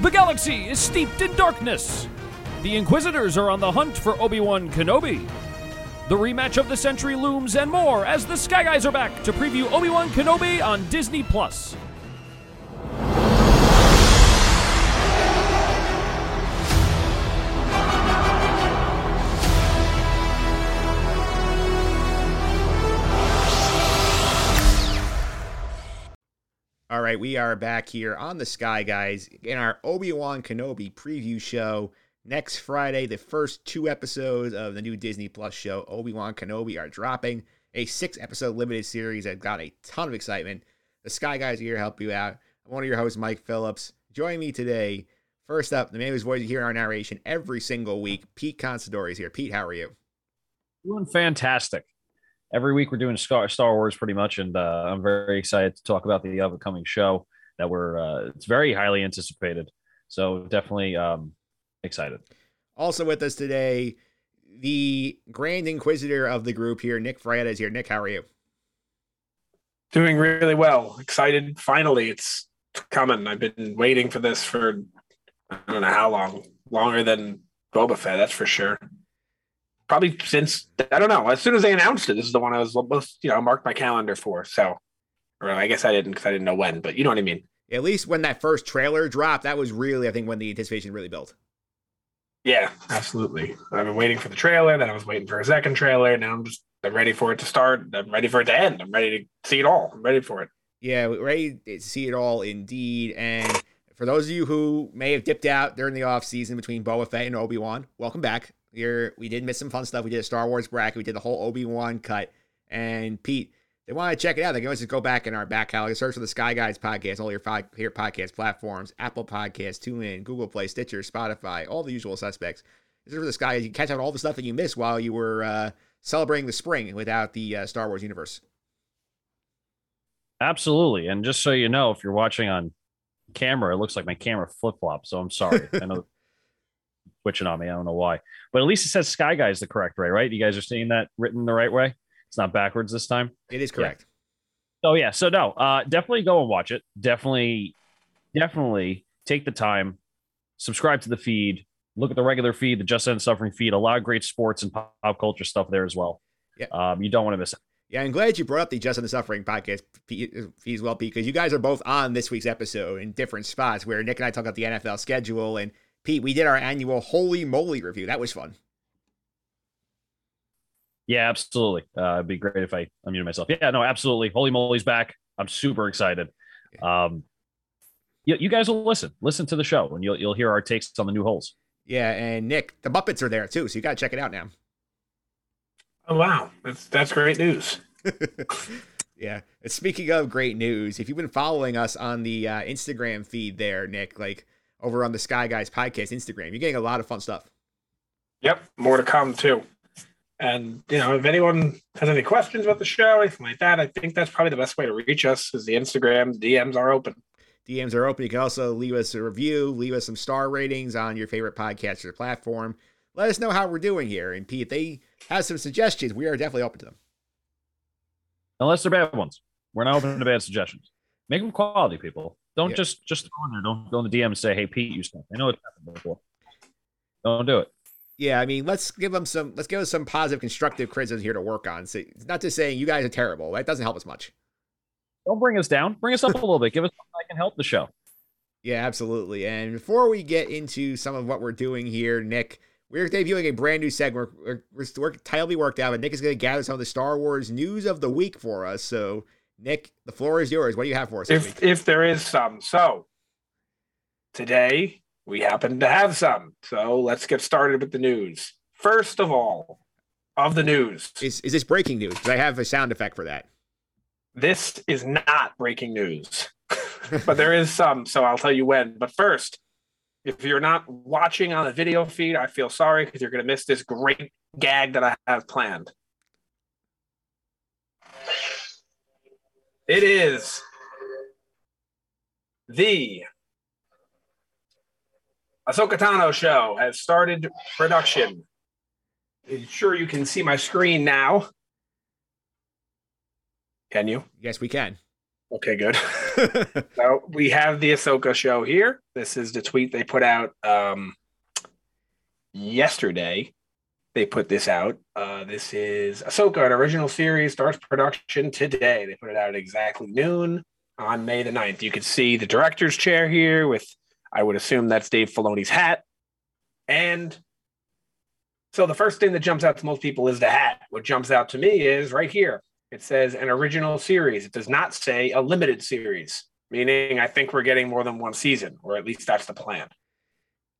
The galaxy is steeped in darkness. The Inquisitors are on the hunt for Obi Wan Kenobi. The rematch of the century looms and more as the Sky Guys are back to preview Obi Wan Kenobi on Disney Plus. Right, we are back here on the Sky Guys in our Obi Wan Kenobi preview show. Next Friday, the first two episodes of the new Disney Plus show, Obi Wan Kenobi, are dropping. A six episode limited series that got a ton of excitement. The Sky Guys are here to help you out. I'm one of your hosts, Mike Phillips. Join me today. First up, the man whose voice you hear in our narration every single week, Pete Considori is here. Pete, how are you? Doing fantastic every week we're doing Star, Star Wars pretty much, and uh, I'm very excited to talk about the upcoming show that we're. Uh, it's very highly anticipated, so definitely um, excited. Also with us today, the Grand Inquisitor of the group here, Nick Frietta is here. Nick, how are you? Doing really well. Excited. Finally, it's coming. I've been waiting for this for I don't know how long. Longer than Boba Fett, that's for sure probably since I don't know. As soon as they announced it, this is the one I was most you know marked my calendar for. So, or I guess I didn't because I didn't know when, but you know what I mean. At least when that first trailer dropped, that was really I think when the anticipation really built. Yeah, absolutely. I've been waiting for the trailer, then I was waiting for a second trailer. Now I'm just I'm ready for it to start. I'm ready for it to end. I'm ready to see it all. I'm ready for it. Yeah, ready to see it all indeed. And for those of you who may have dipped out during the off season between Boba Fett and Obi Wan, welcome back. We're, we did miss some fun stuff. We did a Star Wars bracket. We did the whole Obi Wan cut. And Pete, they want to check it out. They can always just go back in our back catalog, search for the Sky Guys podcast, all your favorite podcast platforms, Apple Podcasts, TuneIn, Google Play, Stitcher, Spotify, all the usual suspects. Search for the Sky Guys. You catch out all the stuff that you missed while you were uh, celebrating the spring without the uh, Star Wars universe. Absolutely. And just so you know, if you're watching on camera, it looks like my camera flip flops. So I'm sorry. I know switching on me. I don't know why, but at least it says Sky Guy is the correct way, right? You guys are seeing that written the right way. It's not backwards this time. It is correct. Yeah. Oh yeah. So no, uh, definitely go and watch it. Definitely, definitely take the time, subscribe to the feed, look at the regular feed, the Just End Suffering feed. A lot of great sports and pop culture stuff there as well. Yeah. Um, you don't want to miss it. Yeah, I'm glad you brought up the Just End Suffering podcast feed as well, because you guys are both on this week's episode in different spots where Nick and I talk about the NFL schedule and Pete, we did our annual Holy Moly review. That was fun. Yeah, absolutely. Uh, it'd be great if I unmuted myself. Yeah, no, absolutely. Holy Moly's back. I'm super excited. Um, you, you guys will listen, listen to the show, and you'll you'll hear our takes on the new holes. Yeah, and Nick, the Muppets are there too, so you got to check it out now. Oh wow, that's that's great news. yeah. Speaking of great news, if you've been following us on the uh, Instagram feed there, Nick, like over on the Sky Guys podcast Instagram. You're getting a lot of fun stuff. Yep, more to come too. And you know, if anyone has any questions about the show, anything like that, I think that's probably the best way to reach us. Is the Instagram DMs are open. DMs are open. You can also leave us a review, leave us some star ratings on your favorite podcast or platform. Let us know how we're doing here. And Pete, if they have some suggestions, we are definitely open to them. Unless they're bad ones. We're not open to bad suggestions. Make them quality, people. Don't yeah. just just go in there. Don't go in the DM and say, "Hey, Pete, you stuff." I know it's happened before. Don't do it. Yeah, I mean, let's give them some. Let's give us some positive, constructive criticism here to work on. So it's not just saying you guys are terrible. That doesn't help us much. Don't bring us down. Bring us up a little bit. Give us something that can help the show. Yeah, absolutely. And before we get into some of what we're doing here, Nick, we're debuting a brand new segment. We're, we're, we're tightly worked out, but Nick is going to gather some of the Star Wars news of the week for us. So Nick, the floor is yours. What do you have for us? If if there is some, so today we happen to have some. So let's get started with the news. First of all, of the news, is is this breaking news? Because I have a sound effect for that. This is not breaking news, but there is some. So I'll tell you when. But first, if you're not watching on the video feed, I feel sorry because you're going to miss this great gag that I have planned. It is the Ahsoka Tano show has started production. I'm sure you can see my screen now. Can you? Yes, we can. Okay, good. so we have the Ahsoka show here. This is the tweet they put out um, yesterday. They put this out. Uh, this is Ahsoka, an original series, starts production today. They put it out at exactly noon on May the 9th. You can see the director's chair here with, I would assume that's Dave Filoni's hat. And so the first thing that jumps out to most people is the hat. What jumps out to me is right here. It says an original series. It does not say a limited series, meaning I think we're getting more than one season, or at least that's the plan.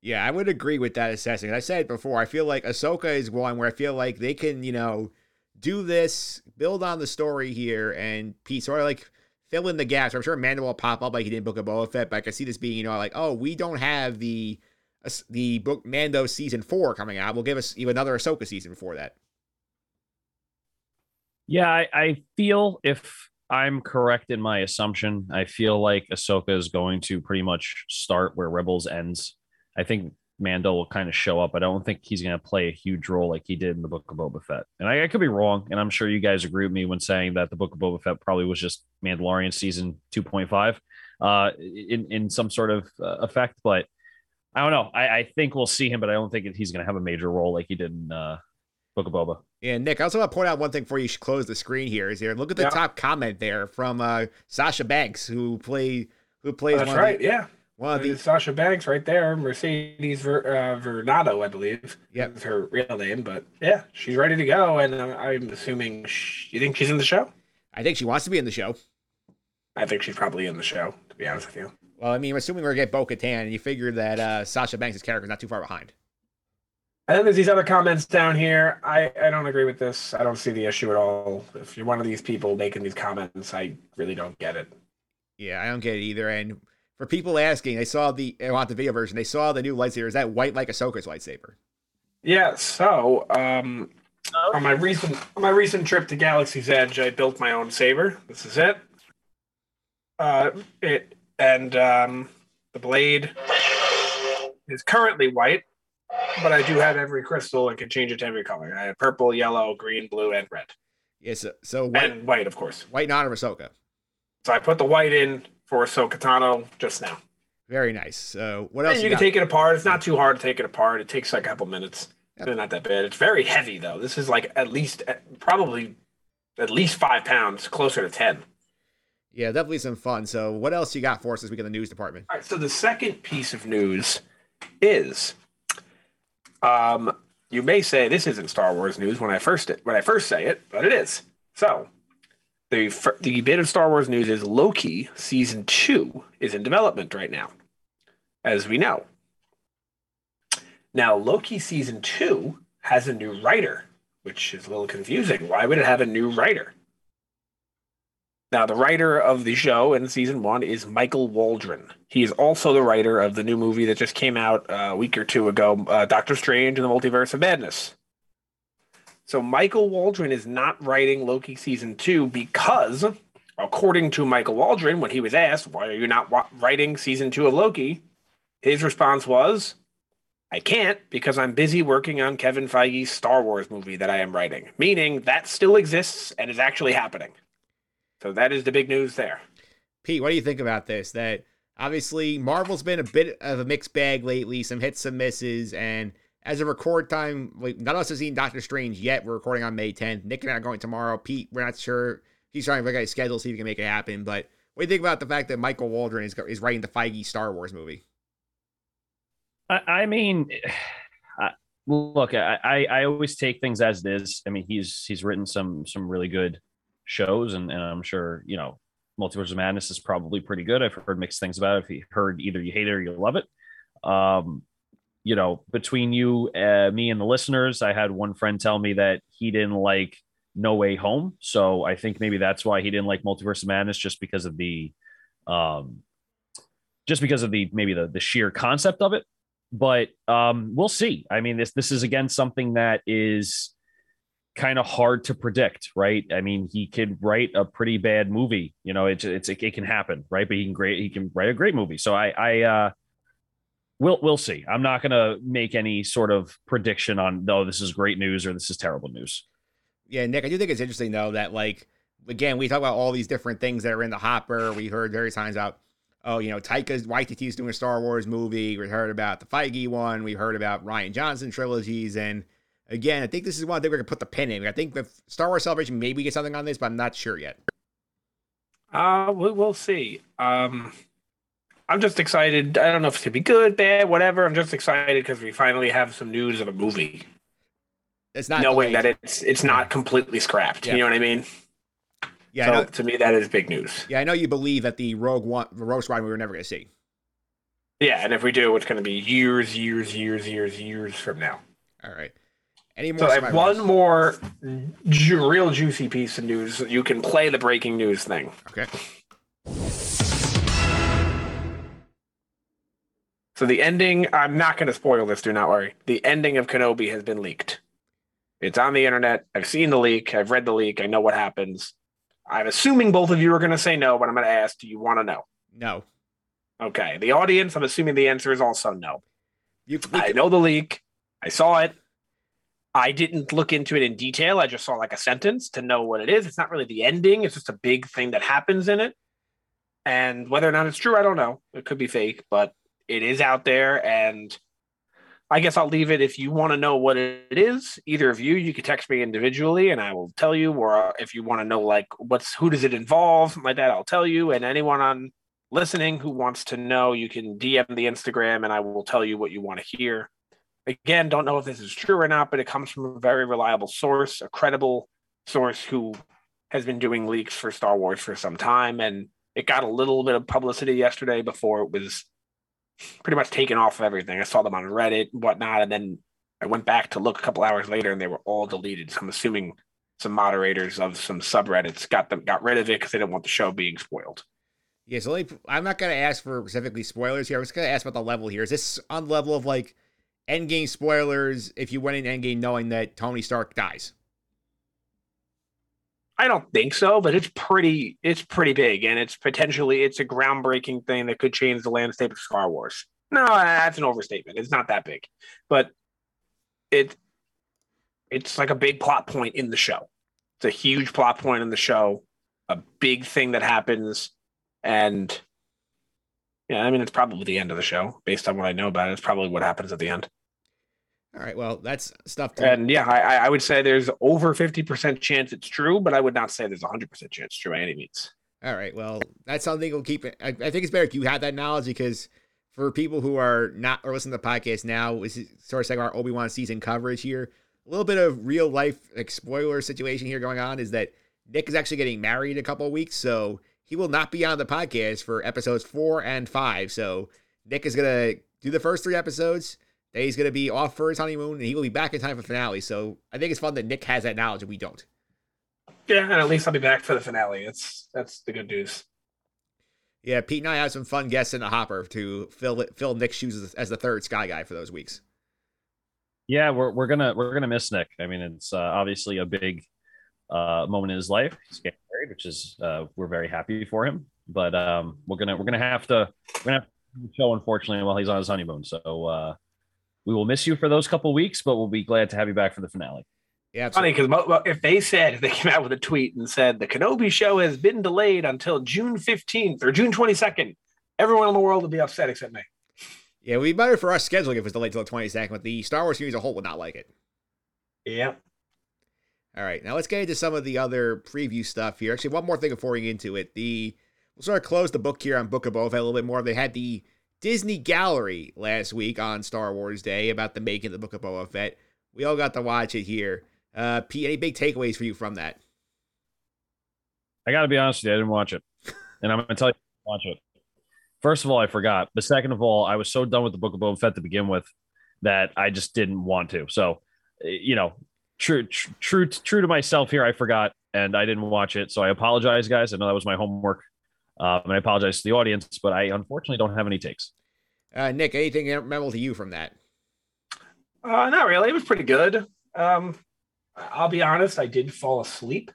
Yeah, I would agree with that assessment. I said it before. I feel like Ahsoka is one where I feel like they can, you know, do this, build on the story here, and piece sort of like fill in the gaps. I'm sure Mando will pop up like he did in Book of Boba Fett, but I can see this being, you know, like, oh, we don't have the the book Mando season four coming out. We'll give us even another Ahsoka season before that. Yeah, I, I feel if I'm correct in my assumption, I feel like Ahsoka is going to pretty much start where Rebels ends. I think Mando will kind of show up. I don't think he's going to play a huge role like he did in the Book of Boba Fett. And I, I, could be wrong, and I'm sure you guys agree with me when saying that the Book of Boba Fett probably was just Mandalorian season 2.5 uh, in in some sort of uh, effect. But I don't know. I, I, think we'll see him, but I don't think he's going to have a major role like he did in uh, Book of Boba. Yeah, Nick, I also want to point out one thing before you close the screen here is here. Look at the yeah. top comment there from uh, Sasha Banks, who play who plays. That's right. The, yeah. One of the Sasha Banks right there, Mercedes Ver, uh, Varnado, I believe. Yeah, is her real name, but yeah, she's ready to go, and uh, I'm assuming. She, you think she's in the show? I think she wants to be in the show. I think she's probably in the show. To be honest with you. Well, I mean, assuming we're gonna get Bo Katan, and you figure that uh, Sasha Banks' character is not too far behind. And then there's these other comments down here. I, I don't agree with this. I don't see the issue at all. If you're one of these people making these comments, I really don't get it. Yeah, I don't get it either. And for people asking, they saw the I want the video version. They saw the new lightsaber. Is that white like Ahsoka's lightsaber? Yeah. So um, okay. on my recent on my recent trip to Galaxy's Edge, I built my own saber. This is it. Uh, it and um, the blade is currently white but I do have every crystal and can change it to every color. I have purple, yellow, green, blue, and red. Yes, yeah, so, so white, and white, of course. White not honor of Ahsoka. So I put the white in for Ahsoka Tano just now. Very nice. So what else? And you, you can take it apart. It's not too hard to take it apart. It takes like a couple minutes. Yep. It's not that bad. It's very heavy though. This is like at least probably at least five pounds, closer to ten. Yeah, definitely some fun. So what else you got for us this week in the news department? All right. So the second piece of news is um, you may say this isn't Star Wars news when I first when I first say it, but it is. So, the the bit of Star Wars news is Loki season two is in development right now, as we know. Now, Loki season two has a new writer, which is a little confusing. Why would it have a new writer? Now, the writer of the show in season one is Michael Waldron. He is also the writer of the new movie that just came out uh, a week or two ago, uh, Doctor Strange and the Multiverse of Madness. So, Michael Waldron is not writing Loki season two because, according to Michael Waldron, when he was asked, Why are you not writing season two of Loki? His response was, I can't because I'm busy working on Kevin Feige's Star Wars movie that I am writing, meaning that still exists and is actually happening. So that is the big news there. Pete, what do you think about this? That obviously Marvel's been a bit of a mixed bag lately, some hits, some misses, and as a record time, like none of us have seen Doctor Strange yet. We're recording on May 10th. Nick and I are going tomorrow. Pete, we're not sure. He's trying to look at his schedule, see if he can make it happen. But what do you think about the fact that Michael Waldron is is writing the Feige Star Wars movie? I, I mean, look, I, I always take things as it is. I mean, he's he's written some some really good shows, and, and I'm sure you know Multiverse of Madness is probably pretty good. I've heard mixed things about it. If you heard either you hate it or you love it. Um, you know, between you, uh, me, and the listeners, I had one friend tell me that he didn't like No Way Home. So I think maybe that's why he didn't like Multiverse of Madness, just because of the, um, just because of the maybe the the sheer concept of it. But um, we'll see. I mean, this this is again something that is kind of hard to predict, right? I mean, he could write a pretty bad movie. You know, it's it's it, can happen, right? But he can great he can write a great movie. So I I uh we'll we'll see. I'm not going to make any sort of prediction on no this is great news or this is terrible news. Yeah, Nick, I do think it's interesting though that like again, we talk about all these different things that are in the hopper. We heard various times about, oh, you know, Taika's Waititi's doing a Star Wars movie. We heard about the Feige one. We heard about Rian Johnson trilogies. And again, I think this is one thing we're gonna put the pin in. I think the Star Wars Celebration maybe get something on this, but I'm not sure yet. Uh, we, we'll see. Um, I'm just excited. I don't know if it's gonna be good, bad, whatever. I'm just excited because we finally have some news of a movie, It's not knowing delayed. that it's it's not completely scrapped. Yeah. You know what I mean? yeah, so know, to me, that is big news. yeah, I know you believe that the Rogue One, the Rogue Squadron, we were never gonna see. Yeah, and if we do, it's going to be years, years, years, years, years from now. All right. Any more? So I have one more ju- real juicy piece of news. You can play the breaking news thing. Okay. So the ending, I'm not going to spoil this, do not worry. The ending of Kenobi has been leaked. It's on the internet. I've seen the leak. I've read the leak. I know what happens. I'm assuming both of you are going to say no, but I'm going to ask, do you want to know? No. Okay. The audience, I'm assuming the answer is also no. You. I know the leak. I saw it. I didn't look into it in detail. I just saw like a sentence to know what it is. It's not really the ending, it's just a big thing that happens in it. And whether or not it's true, I don't know. It could be fake, but it is out there. And I guess I'll leave it if you want to know what it is. Either of you, you can text me individually and I will tell you. Or if you want to know, like, what's who does it involve, like that, I'll tell you. And anyone on listening who wants to know, you can DM the Instagram and I will tell you what you want to hear. Again, don't know if this is true or not, but it comes from a very reliable source, a credible source who has been doing leaks for Star Wars for some time. And it got a little bit of publicity yesterday before it was pretty much taken off of everything. I saw them on Reddit and whatnot. And then I went back to look a couple hours later and they were all deleted. So I'm assuming some moderators of some subreddits got them got rid of it because they didn't want the show being spoiled. Yeah, so let me, I'm not to ask for specifically spoilers here. I was to ask about the level here. Is this on the level of like Endgame spoilers if you went in Endgame knowing that Tony Stark dies? I don't think so, but it's pretty it's pretty big and it's potentially it's a groundbreaking thing that could change the landscape of Star Wars. No, that's an overstatement. It's not that big. But it it's like a big plot point in the show. It's a huge plot point in the show, a big thing that happens and yeah, I mean it's probably the end of the show based on what I know about it. It's probably what happens at the end. All right, well, that's stuff to. And yeah, I, I would say there's over 50% chance it's true, but I would not say there's 100% chance it's true by any means. All right, well, that's something we'll keep. I, I think it's better if you have that knowledge because for people who are not or listening to the podcast now, this is sort of like our Obi Wan season coverage here. A little bit of real life like spoiler situation here going on is that Nick is actually getting married in a couple of weeks, so he will not be on the podcast for episodes four and five. So Nick is gonna do the first three episodes. Then he's gonna be off for his honeymoon, and he will be back in time for finale. So I think it's fun that Nick has that knowledge and we don't. Yeah, and at least I'll be back for the finale. It's that's the good news. Yeah, Pete and I have some fun guests in the hopper to fill it, fill Nick's shoes as, as the third Sky Guy for those weeks. Yeah, we're we're gonna we're gonna miss Nick. I mean, it's uh, obviously a big uh, moment in his life. He's getting married, which is uh, we're very happy for him. But um, we're gonna we're gonna have to we're gonna have to show unfortunately while he's on his honeymoon. So uh, we will miss you for those couple weeks, but we'll be glad to have you back for the finale. Yeah, it's Funny because if they said if they came out with a tweet and said the Kenobi show has been delayed until June fifteenth or June twenty second, everyone in the world would be upset except me. Yeah, it would be better for us scheduling if it was delayed till the 22nd, but the Star Wars series as a whole would not like it. Yep. All right, now let's get into some of the other preview stuff here. Actually, one more thing before we get into it. The we'll sort of close the book here on Book of Boba Fett a little bit more. They had the Disney Gallery last week on Star Wars Day about the making of the Book of Boba Fett. We all got to watch it here. Uh, Pete, any big takeaways for you from that? I got to be honest with you, I didn't watch it, and I'm gonna tell you, watch it. First of all, I forgot, but second of all, I was so done with the Book of Boba Fett to begin with that I just didn't want to. So, eh, you know, true, true, true to myself here, I forgot and I didn't watch it. So I apologize, guys. I know that was my homework, um, and I apologize to the audience, but I unfortunately don't have any takes. Uh, Nick, anything memorable to you from that? Uh, not really. It was pretty good. Um, I'll be honest. I did fall asleep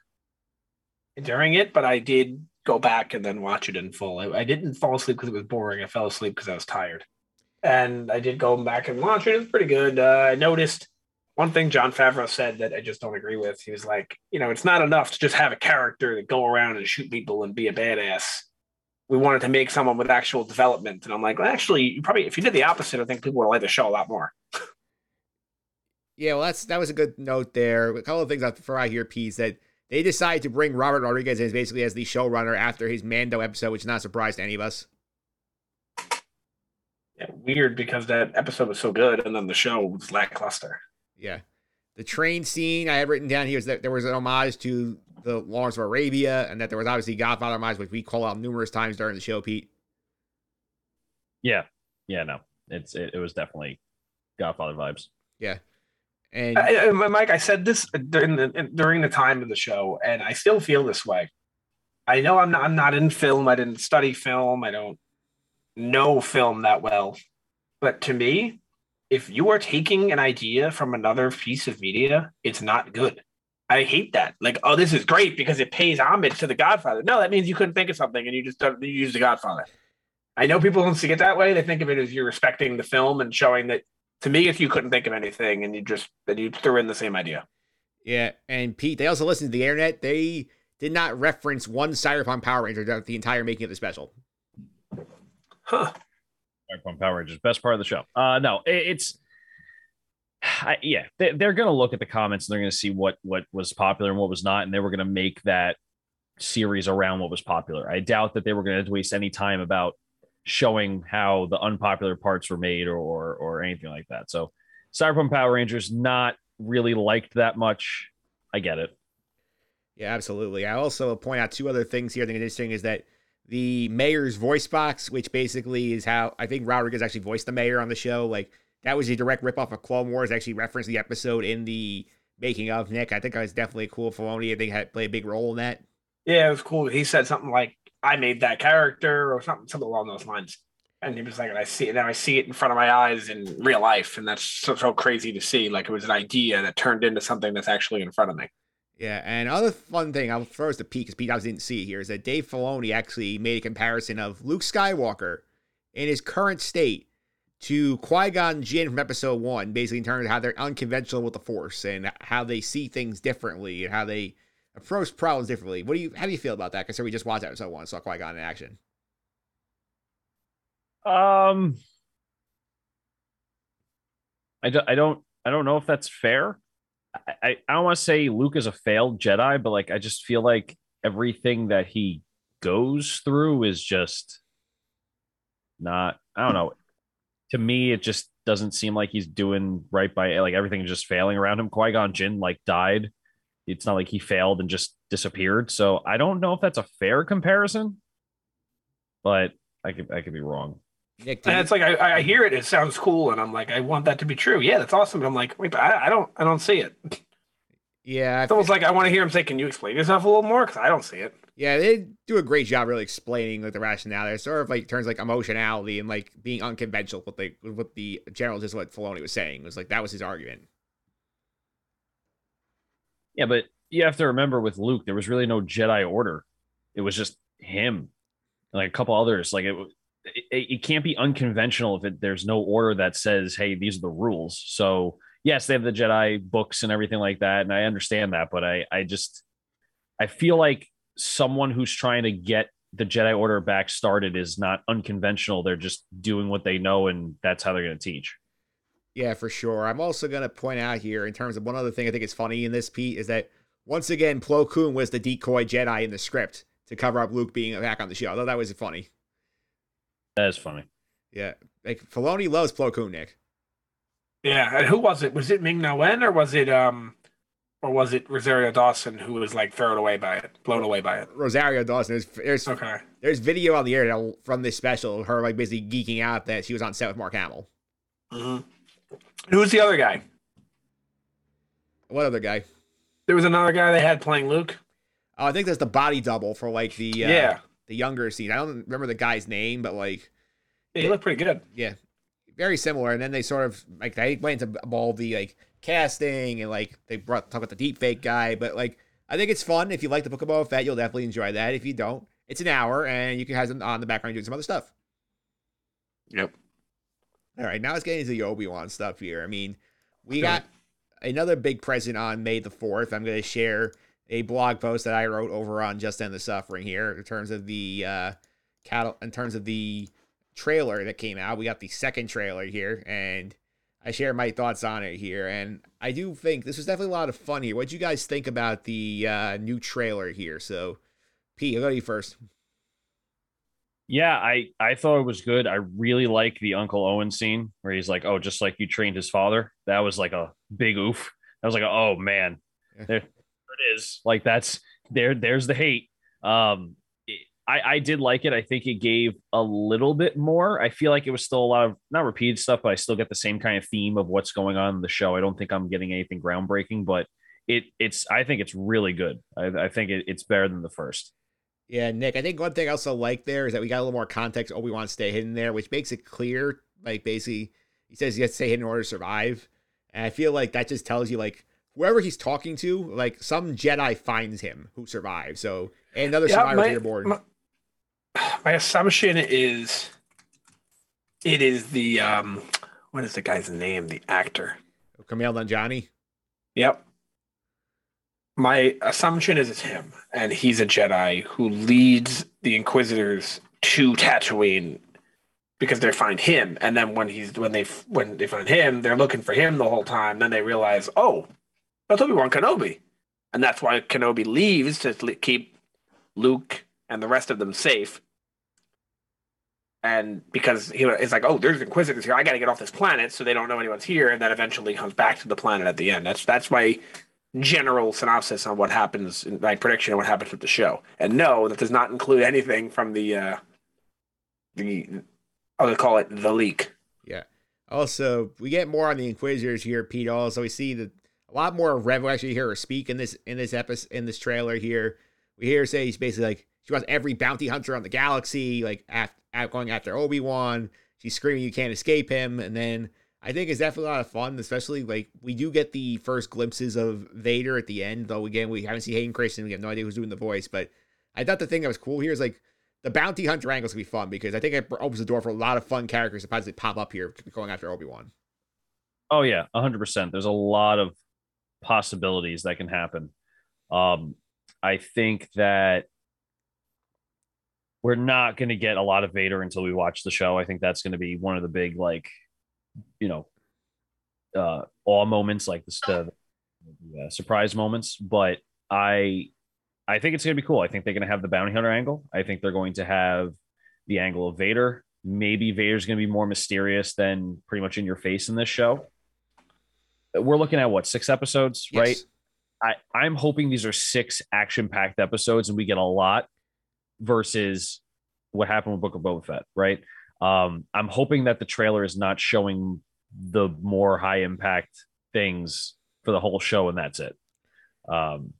during it, but I did go back and then watch it in full. I, I didn't fall asleep because it was boring. I fell asleep because I was tired. And I did go back and watch it. It was pretty good. Uh, I noticed one thing Jon Favreau said that I just don't agree with. He was like, you know, it's not enough to just have a character that go around and shoot people and be a badass. We wanted to make someone with actual development. And I'm like, well, actually, you probably if you did the opposite, I think people would like the show a lot more. Yeah, well, that's that was a good note there. A couple of things before I hear Pete that they decided to bring Robert Rodriguez in basically as the showrunner after his Mando episode, which is not a surprise to any of us. Yeah, weird because that episode was so good and then the show was lackluster. Yeah. The train scene I had written down here is that there was an homage to the Lawrence of Arabia and that there was obviously Godfather homage, which we call out numerous times during the show, Pete. Yeah. Yeah, no. It's it, it was definitely Godfather vibes. Yeah. And I, I, Mike, I said this during the during the time of the show, and I still feel this way. I know I'm not I'm not in film. I didn't study film. I don't know film that well. But to me, if you are taking an idea from another piece of media, it's not good. I hate that. Like, oh, this is great because it pays homage to The Godfather. No, that means you couldn't think of something and you just don't you use The Godfather. I know people don't see it that way. They think of it as you're respecting the film and showing that. To me, if you couldn't think of anything and you just then you threw in the same idea. Yeah, and Pete, they also listened to the internet. They did not reference one Cyberpunk Power Ranger throughout the entire making of the special. Huh. Cyberpunk Power Rangers, best part of the show. Uh, no, it, it's I, yeah, they, they're going to look at the comments and they're going to see what what was popular and what was not, and they were going to make that series around what was popular. I doubt that they were going to waste any time about showing how the unpopular parts were made or or, or anything like that. So, Cyberpunk Power Rangers not really liked that much. I get it. Yeah, absolutely. I also point out two other things here. I think interesting is that the mayor's voice box, which basically is how I think Rodriguez actually voiced the mayor on the show. Like that was a direct ripoff of Clone Wars. Actually referenced the episode in the making of Nick. I think that was definitely cool. Filoni, I think had played a big role in that. Yeah, it was cool. He said something like, "I made that character" or something, something along those lines. And he was like, "I see it now. I see it in front of my eyes in real life, and that's so, so crazy to see. Like it was an idea that turned into something that's actually in front of me." Yeah, and other fun thing I'll throw as to Pete because Pete obviously didn't see it here is that Dave Filoni actually made a comparison of Luke Skywalker in his current state to Qui Gon Jinn from Episode One, basically in terms of how they're unconventional with the Force and how they see things differently and how they approach problems differently. What do you how do you feel about that? Because we just watched Episode One, saw Qui Gon in action. Um, I don't, I don't, I don't know if that's fair. I, I don't want to say Luke is a failed Jedi, but like I just feel like everything that he goes through is just not. I don't know. To me, it just doesn't seem like he's doing right by like everything is just failing around him. Qui Gon Jinn like died. It's not like he failed and just disappeared. So I don't know if that's a fair comparison, but I could I could be wrong. Nick, and it's like I, I hear it, it sounds cool, and I'm like, I want that to be true. Yeah, that's awesome. But I'm like, wait, but I, I don't, I don't see it. Yeah, it's almost like I want to hear him say, "Can you explain yourself a little more?" Because I don't see it. Yeah, they do a great job really explaining like the rationale. It sort of like turns like emotionality and like being unconventional with the with the general is what Filoni was saying. It was like that was his argument. Yeah, but you have to remember with Luke, there was really no Jedi Order. It was just him, and like a couple others. Like it, it, it can't be unconventional if it, there's no order that says, "Hey, these are the rules." So yes, they have the Jedi books and everything like that, and I understand that, but I I just I feel like someone who's trying to get the Jedi Order back started is not unconventional. They're just doing what they know, and that's how they're going to teach. Yeah, for sure. I'm also going to point out here, in terms of one other thing I think is funny in this, Pete, is that once again, Plo Koon was the decoy Jedi in the script to cover up Luke being back on the show. I thought that was funny. That is funny. Yeah, like Filoni loves Plo Koon, Nick. Yeah, and who was it? Was it Ming Na Wen or was it um or was it Rosario Dawson who was like thrown away by it, blown away by it? Rosario Dawson. There's there's, okay. there's video on the internet from this special, her like basically geeking out that she was on set with Mark Hamill. Mm-hmm. Who's the other guy? What other guy? There was another guy they had playing Luke. Oh, I think that's the body double for like the uh, yeah the younger scene. I don't remember the guy's name, but like yeah, he looked pretty good. Yeah, very similar. And then they sort of like they went into all the like casting and like they brought talk about the deep fake guy. But like I think it's fun. If you like the Book of Boba Fett, you'll definitely enjoy that. If you don't, it's an hour and you can have them on the background doing some other stuff. Yep. All right, now let's get into the Obi Wan stuff here. I mean, we got another big present on May the 4th. I'm going to share a blog post that I wrote over on Just End the Suffering here in terms of the uh, cattle, in terms of the trailer that came out. We got the second trailer here, and I share my thoughts on it here. And I do think this was definitely a lot of fun here. What do you guys think about the uh, new trailer here? So, Pete, I'll go to you first. Yeah, I I thought it was good. I really like the Uncle Owen scene where he's like, "Oh, just like you trained his father." That was like a big oof. I was like, "Oh man, there, there it is." Like that's there. There's the hate. Um, I I did like it. I think it gave a little bit more. I feel like it was still a lot of not repeated stuff, but I still get the same kind of theme of what's going on in the show. I don't think I'm getting anything groundbreaking, but it it's I think it's really good. I, I think it, it's better than the first. Yeah, Nick. I think one thing I also like there is that we got a little more context. Oh, Obi Wan stay hidden there, which makes it clear. Like basically, he says he has to stay hidden in order to survive, and I feel like that just tells you like whoever he's talking to, like some Jedi finds him who survives. So and another yeah, survivor my, board. My, my assumption is it is the um what is the guy's name? The actor. Kumail Nanjiani. Yep my assumption is it's him, and he's a Jedi who leads the Inquisitors to Tatooine because they find him, and then when he's when they when they find him, they're looking for him the whole time. Then they realize, oh, that's Obi Wan Kenobi, and that's why Kenobi leaves to keep Luke and the rest of them safe. And because he is like, oh, there's Inquisitors here, I got to get off this planet, so they don't know anyone's here, and then eventually comes back to the planet at the end. That's that's why general synopsis on what happens, my prediction of what happens with the show. And no, that does not include anything from the uh, the I'll call it the leak. Yeah. Also, we get more on the Inquisitors here, Pete. Also, we see that a lot more of Reva actually hear her speak in this in this episode in this trailer here. We hear her say he's basically like she wants every bounty hunter on the galaxy, like after, going after Obi Wan. She's screaming, "You can't escape him!" And then I think it's definitely a lot of fun, especially like we do get the first glimpses of Vader at the end, though again we haven't seen Hayden Christensen, we have no idea who's doing the voice. But I thought the thing that was cool here is like the bounty hunter angle is gonna be fun because I think it opens the door for a lot of fun characters to possibly pop up here going after Obi Wan. Oh yeah, hundred percent. There's a lot of possibilities that can happen. Um, I think that we're not going to get a lot of Vader until we watch the show. I think that's going to be one of the big like you know, uh, awe moments, like the, the uh, surprise moments. But I, I think it's going to be cool. I think they're going to have the bounty hunter angle. I think they're going to have the angle of Vader. Maybe Vader's going to be more mysterious than pretty much in your face in this show. We're looking at what six episodes, yes. right? I, I'm hoping these are six action packed episodes and we get a lot versus what happened with Book of Boba Fett, right? Um, I'm hoping that the trailer is not showing the more high impact things for the whole show, and that's it. Um,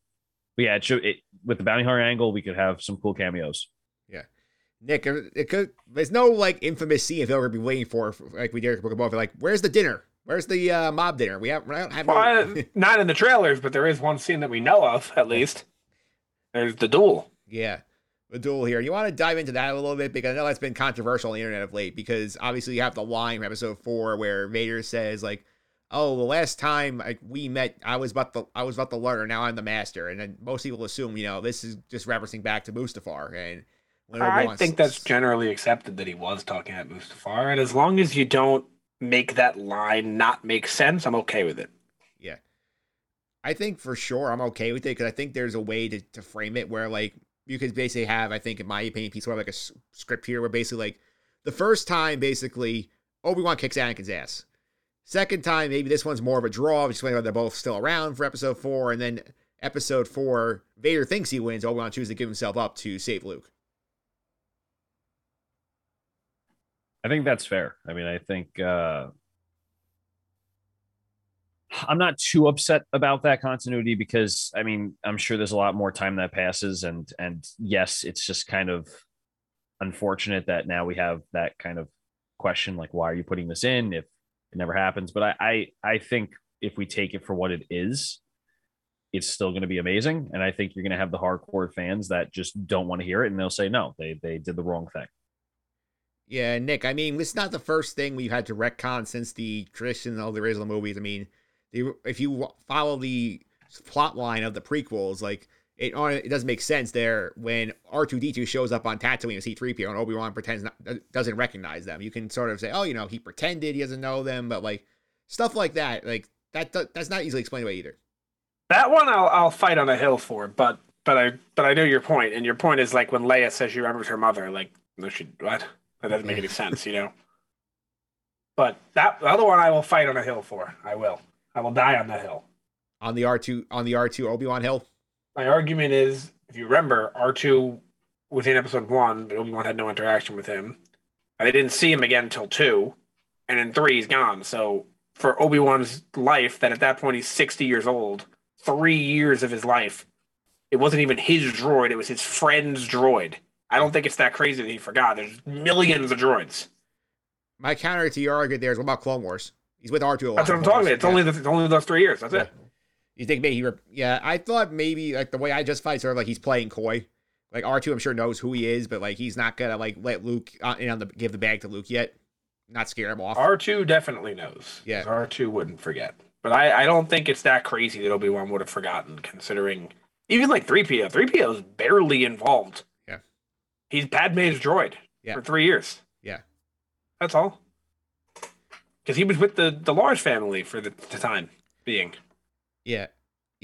but yeah, it should, it, with the bounty hunter angle, we could have some cool cameos. Yeah, Nick, it could. There's no like infamous scene if ever be waiting for, like we did Book of Boba. Like, where's the dinner? Where's the uh, mob dinner? We have, we have well, no... not in the trailers, but there is one scene that we know of at least. There's the duel. Yeah a duel here. You want to dive into that a little bit because I know that's been controversial on the internet of late because obviously you have the line from episode four where Vader says like, "Oh, the last time like, we met, I was about the I was about the learner. Now I'm the master." And then most people assume you know this is just referencing back to Mustafar. And I think that's generally accepted that he was talking at Mustafar, and as long as you don't make that line not make sense, I'm okay with it. Yeah. I think for sure I'm okay with it because I think there's a way to, to frame it where like you could basically have, I think, in my opinion, piece of like a script here where basically like the first time, basically, Obi Wan kicks Anakin's ass. Second time, maybe this one's more of a draw, is why they're both still around for episode four. And then episode four, Vader thinks he wins. Obi Wan chooses to give himself up to save Luke. I think that's fair. I mean, I think uh, I'm not too upset about that continuity because I mean I'm sure there's a lot more time that passes and and yes it's just kind of unfortunate that now we have that kind of question like why are you putting this in if it never happens but I I, I think if we take it for what it is it's still going to be amazing and I think you're going to have the hardcore fans that just don't want to hear it and they'll say no they they did the wrong thing. Yeah, Nick. I mean, it's not the first thing we've had to retcon since the tradition of the original movies. I mean, if you follow the plot line of the prequels, like it it doesn't make sense there when R two D two shows up on Tatooine and C three PO and Obi Wan pretends not, doesn't recognize them. You can sort of say, oh, you know, he pretended he doesn't know them, but like stuff like that, like that that's not easily explained away either. That one I'll I'll fight on a hill for, but but I but I know your point, and your point is like when Leia says she remembers her mother, like no, she what? That doesn't make any sense, you know. But that the other one I will fight on a hill for. I will. I will die on that hill. On the R two on the R two Obi Wan hill. My argument is, if you remember, R two was in episode one, but Obi Wan had no interaction with him. I didn't see him again until two, and in three he's gone. So for Obi Wan's life, that at that point he's sixty years old, three years of his life, it wasn't even his droid; it was his friend's droid. I don't think it's that crazy that he forgot. There's millions of droids. My counter to your argument there is what about Clone Wars? He's with R two. That's what I'm talking about. It's yeah. only the, it's only those three years. That's yeah. it. You think maybe he? yeah, I thought maybe like the way I just fight, sort of like he's playing coy. Like R two, I'm sure knows who he is, but like he's not gonna like let Luke uh, in on the give the bag to Luke yet. Not scare him off. R two definitely knows. Yeah, R two wouldn't forget. But I, I don't think it's that crazy that Obi Wan would have forgotten, considering even like three PO. Three PO is barely involved. Yeah, he's Padme's droid yeah. for three years. Yeah, that's all because he was with the the Lars family for the, the time being. Yeah.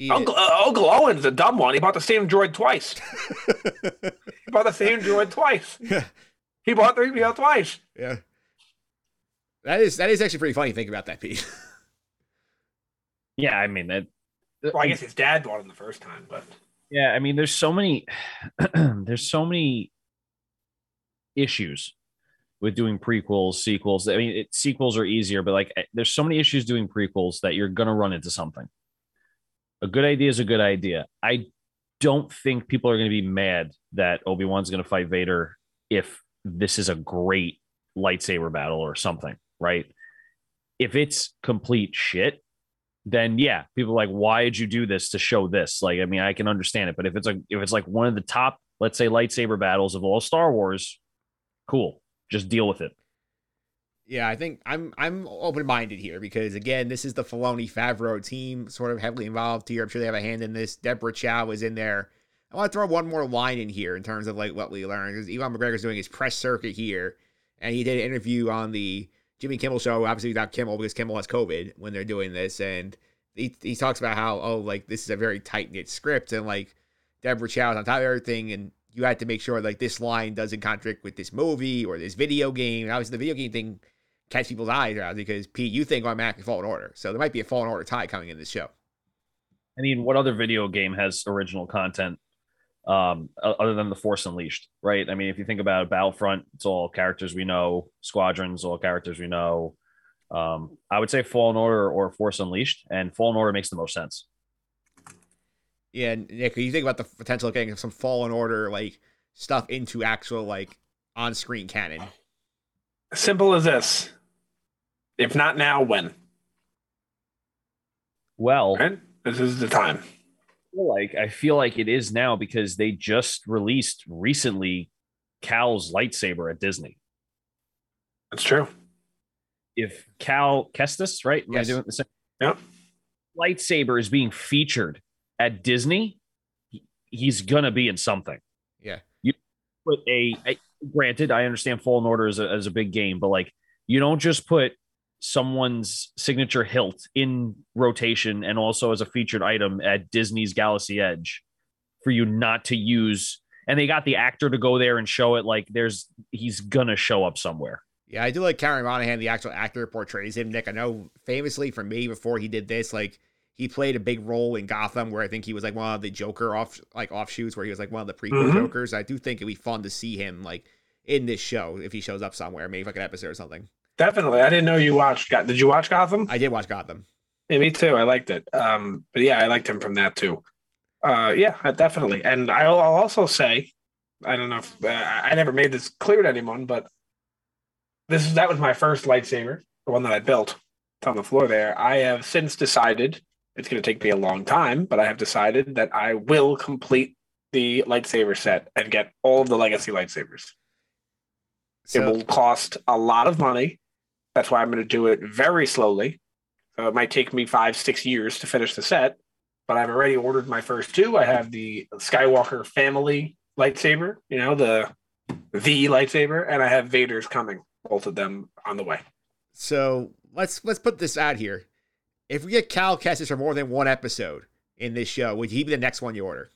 Uncle uh, Uncle Owen's a dumb one. He bought the same droid twice. he bought the same droid twice. Yeah. He bought 3PO twice. Yeah. That is that is actually pretty funny. Think about that, Pete. yeah, I mean that. Well, I guess his dad bought him the first time, but yeah, I mean, there's so many, there's so many issues with doing prequels, sequels. I mean, it, sequels are easier, but like eh, there's so many issues doing prequels that you're going to run into something. A good idea is a good idea. I don't think people are going to be mad that Obi-Wan's going to fight Vader if this is a great lightsaber battle or something, right? If it's complete shit, then yeah, people like, why did you do this to show this? Like, I mean, I can understand it, but if it's like if it's like one of the top, let's say, lightsaber battles of all Star Wars, cool just deal with it. Yeah, I think I'm I'm open minded here because again, this is the Filoni Favreau team, sort of heavily involved here. I'm sure they have a hand in this. Deborah Chow is in there. I want to throw one more line in here in terms of like what we learned because Ewan McGregor's doing his press circuit here, and he did an interview on the Jimmy Kimmel show. Obviously, not Kimmel because Kimmel has COVID when they're doing this, and he he talks about how oh like this is a very tight knit script and like Deborah Chow's on top of everything and you had to make sure like this line doesn't contradict with this movie or this video game. And obviously, the video game thing catch people's eyes out because Pete, you think automatically Fallen Order, so there might be a Fallen Order tie coming in this show. I mean, what other video game has original content um, other than the Force Unleashed, right? I mean, if you think about Battlefront, it's all characters we know. Squadrons, all characters we know. Um, I would say Fallen Order or Force Unleashed, and Fallen Order makes the most sense. Yeah, Nick, you think about the potential of getting some Fallen Order like stuff into actual like on-screen canon. Simple as this. If not now, when? Well, right? this is the time. I feel like I feel like it is now because they just released recently Cal's lightsaber at Disney. That's true. If Cal Kestis, right? Am yes. I doing the same? Yep. Lightsaber is being featured at Disney, he's gonna be in something. Yeah. You put a, a granted, I understand Fallen Order is a, is a big game, but like you don't just put someone's signature hilt in rotation and also as a featured item at Disney's Galaxy Edge for you not to use. And they got the actor to go there and show it like there's he's gonna show up somewhere. Yeah, I do like Cameron Monaghan, the actual actor portrays him. Nick, I know famously for me before he did this, like he played a big role in Gotham, where I think he was like one of the Joker off like offshoots, where he was like one of the prequel mm-hmm. Jokers. I do think it'd be fun to see him like in this show if he shows up somewhere, maybe like an episode or something. Definitely, I didn't know you watched. Did you watch Gotham? I did watch Gotham. Yeah, me too. I liked it. Um, but yeah, I liked him from that too. Uh, yeah, definitely. And I'll, I'll also say, I don't know if uh, I never made this clear to anyone, but this that was my first lightsaber, the one that I built. It's on the floor there. I have since decided it's going to take me a long time, but I have decided that I will complete the lightsaber set and get all of the legacy lightsabers. So, it will cost a lot of money. That's why I'm going to do it very slowly. So it might take me five, six years to finish the set, but I've already ordered my first two. I have the Skywalker family lightsaber, you know, the the lightsaber, and I have Vader's coming, both of them on the way. So let's let's put this out here. If we get Cal Kestis for more than one episode in this show, would he be the next one you order?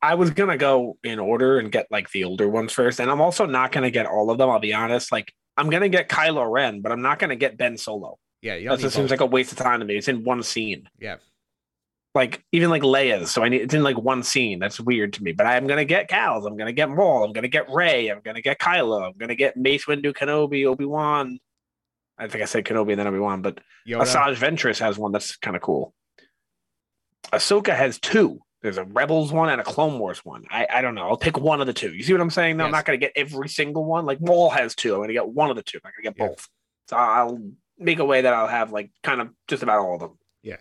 I was gonna go in order and get like the older ones first, and I'm also not gonna get all of them. I'll be honest. Like I'm gonna get Kylo Ren, but I'm not gonna get Ben Solo. Yeah, That just seems like a waste of time to me. It's in one scene. Yeah. Like even like Leia's, so I need it's in like one scene. That's weird to me. But I'm gonna get Cal's. I'm gonna get Maul. I'm gonna get Rey. I'm gonna get Kylo. I'm gonna get Mace Windu, Kenobi, Obi Wan. I think I said Kenobi and then Obi Wan, but Yoda. Asajj Ventress has one that's kind of cool. Ahsoka has two. There's a Rebels one and a Clone Wars one. I, I don't know. I'll pick one of the two. You see what I'm saying? No, I'm not going to get every single one. Like Maul has two. I'm going to get one of the two. I'm going to get Yeah. both. So I'll make a way that I'll have like kind of just about all of them. Yeah.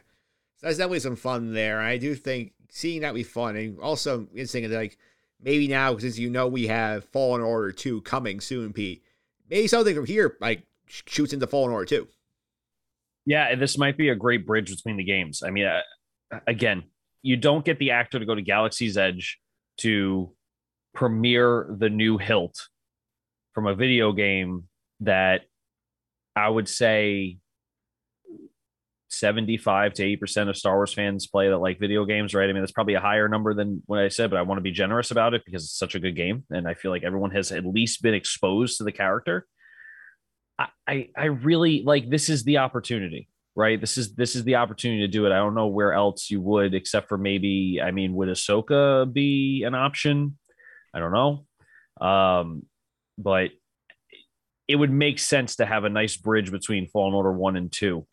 So there's definitely some fun there. I do think seeing that be fun, and also interesting like maybe now since you know we have Fallen Order two coming soon, Pete. Maybe something from here like shoots into Fallen Order too. Yeah, this might be a great bridge between the games. I mean, uh, again, you don't get the actor to go to Galaxy's Edge to premiere the new hilt from a video game that I would say 75 to 80% of Star Wars fans play that like video games, right? I mean, that's probably a higher number than what I said, but I want to be generous about it because it's such a good game. And I feel like everyone has at least been exposed to the character. I, I, I really like this is the opportunity, right? This is this is the opportunity to do it. I don't know where else you would, except for maybe, I mean, would Ahsoka be an option? I don't know. Um, but it would make sense to have a nice bridge between Fallen Order one and two.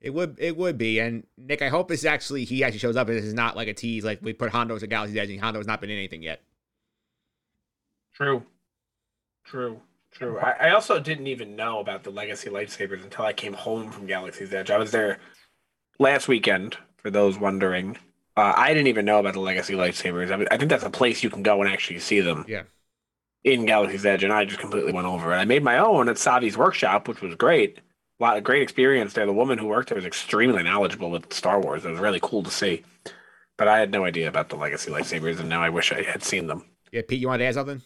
It would it would be. And Nick, I hope this actually he actually shows up and this is not like a tease like we put Hondo as a Galaxy's Edge and Hondo's not been in anything yet. True. True. True. I, I also didn't even know about the legacy lightsabers until I came home from Galaxy's Edge. I was there last weekend, for those wondering. Uh, I didn't even know about the legacy lightsabers. I, mean, I think that's a place you can go and actually see them. Yeah. In Galaxy's Edge, and I just completely went over it. I made my own at Savi's workshop, which was great. A lot of great experience there. The woman who worked there was extremely knowledgeable with Star Wars. It was really cool to see. But I had no idea about the legacy lightsabers, and now I wish I had seen them. Yeah, Pete, you want to add something?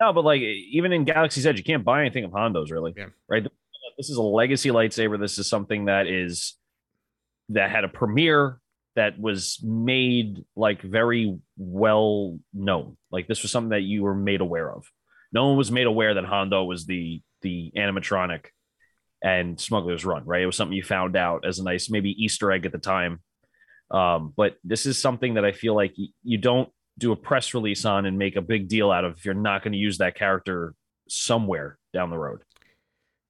No, but like even in Galaxy's Edge, you can't buy anything of Hondo's really. Yeah. Right. This is a legacy lightsaber. This is something that is that had a premiere that was made like very well known. Like this was something that you were made aware of. No one was made aware that Hondo was the the animatronic and Smuggler's Run, right? It was something you found out as a nice maybe Easter egg at the time. Um, but this is something that I feel like you don't do a press release on and make a big deal out of if you're not going to use that character somewhere down the road.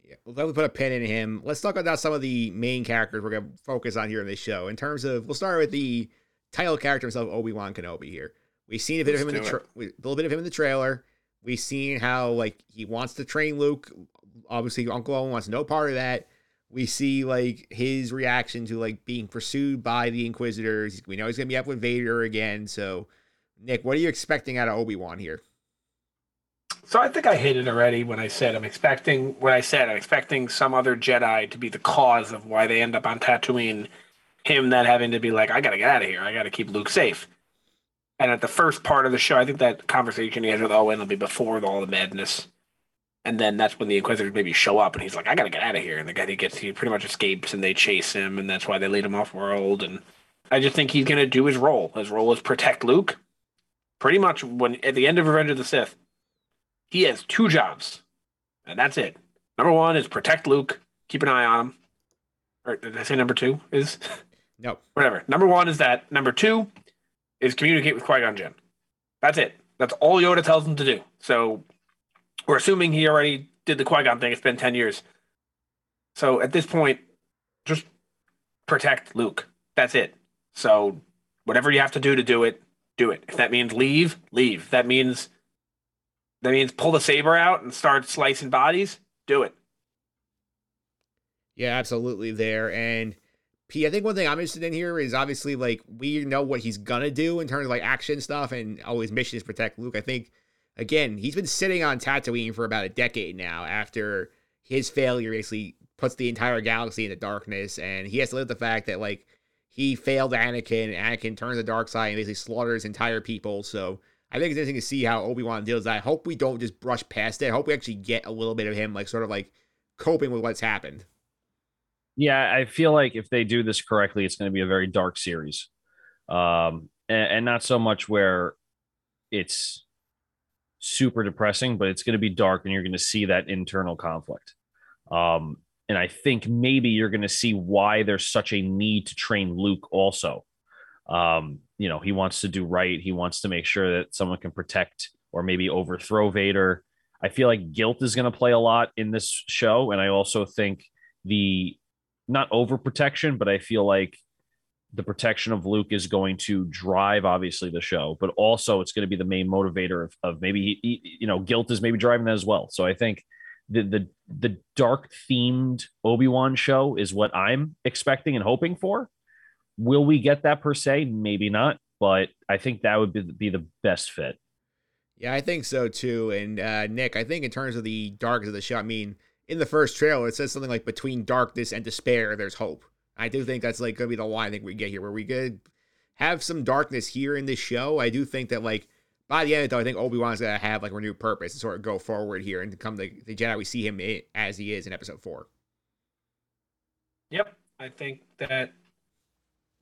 Yeah, we'll definitely put a pin in him. Let's talk about some of the main characters we're going to focus on here in this show. In terms of, we'll start with the title character himself, Obi Wan Kenobi. Here, we've seen a bit of him in the tra- a little bit of him in the trailer. We've seen how like he wants to train Luke. Obviously, Uncle Owen wants no part of that. We see like his reaction to like being pursued by the Inquisitors. We know he's gonna be up with Vader again. So, Nick, what are you expecting out of Obi Wan here? So I think I hit it already when I said I'm expecting what I said. I'm expecting some other Jedi to be the cause of why they end up on Tatooine. Him that having to be like, I gotta get out of here. I gotta keep Luke safe. And at the first part of the show, I think that conversation he has with Owen will be before all the madness. And then that's when the Inquisitors maybe show up, and he's like, "I gotta get out of here." And the guy he gets, he pretty much escapes, and they chase him, and that's why they lead him off world. And I just think he's gonna do his role. His role is protect Luke. Pretty much when at the end of Revenge of the Sith, he has two jobs, and that's it. Number one is protect Luke, keep an eye on him. Or did I say number two is No, whatever? Number one is that. Number two is communicate with Qui Gon Jinn. That's it. That's all Yoda tells him to do. So we're assuming he already did the Qui Gon thing. It's been ten years. So at this point, just protect Luke. That's it. So whatever you have to do to do it, do it. If that means leave, leave. If that means that means pull the saber out and start slicing bodies, do it. Yeah, absolutely there. And P, I think one thing I'm interested in here is obviously like we know what he's gonna do in terms of like action stuff and oh mission is protect Luke. I think again, he's been sitting on Tatooine for about a decade now after his failure basically puts the entire galaxy into darkness, and he has to live with the fact that like he failed Anakin, and Anakin turns the dark side and basically slaughters entire people. So I think it's interesting to see how Obi Wan deals. I hope we don't just brush past it. I hope we actually get a little bit of him, like sort of like coping with what's happened. Yeah, I feel like if they do this correctly, it's going to be a very dark series, um, and, and not so much where it's super depressing, but it's going to be dark, and you're going to see that internal conflict. Um, and I think maybe you're going to see why there's such a need to train Luke also. Um, you know, he wants to do right. He wants to make sure that someone can protect or maybe overthrow Vader. I feel like guilt is going to play a lot in this show. And I also think the not overprotection, but I feel like the protection of Luke is going to drive obviously the show, but also it's going to be the main motivator of, of maybe, you know, guilt is maybe driving that as well. So I think the, the, the dark themed Obi-Wan show is what I'm expecting and hoping for. Will we get that per se? Maybe not, but I think that would be, be the best fit. Yeah, I think so too. And uh, Nick, I think in terms of the darkness of the show, I mean, in the first trailer, it says something like between darkness and despair, there's hope. I do think that's like gonna be the line I think we get here, where we could have some darkness here in this show. I do think that like by the end, though, I think Obi Wan's gonna have like a renewed purpose and sort of go forward here and become the, the Jedi we see him in, as he is in Episode Four. Yep, I think that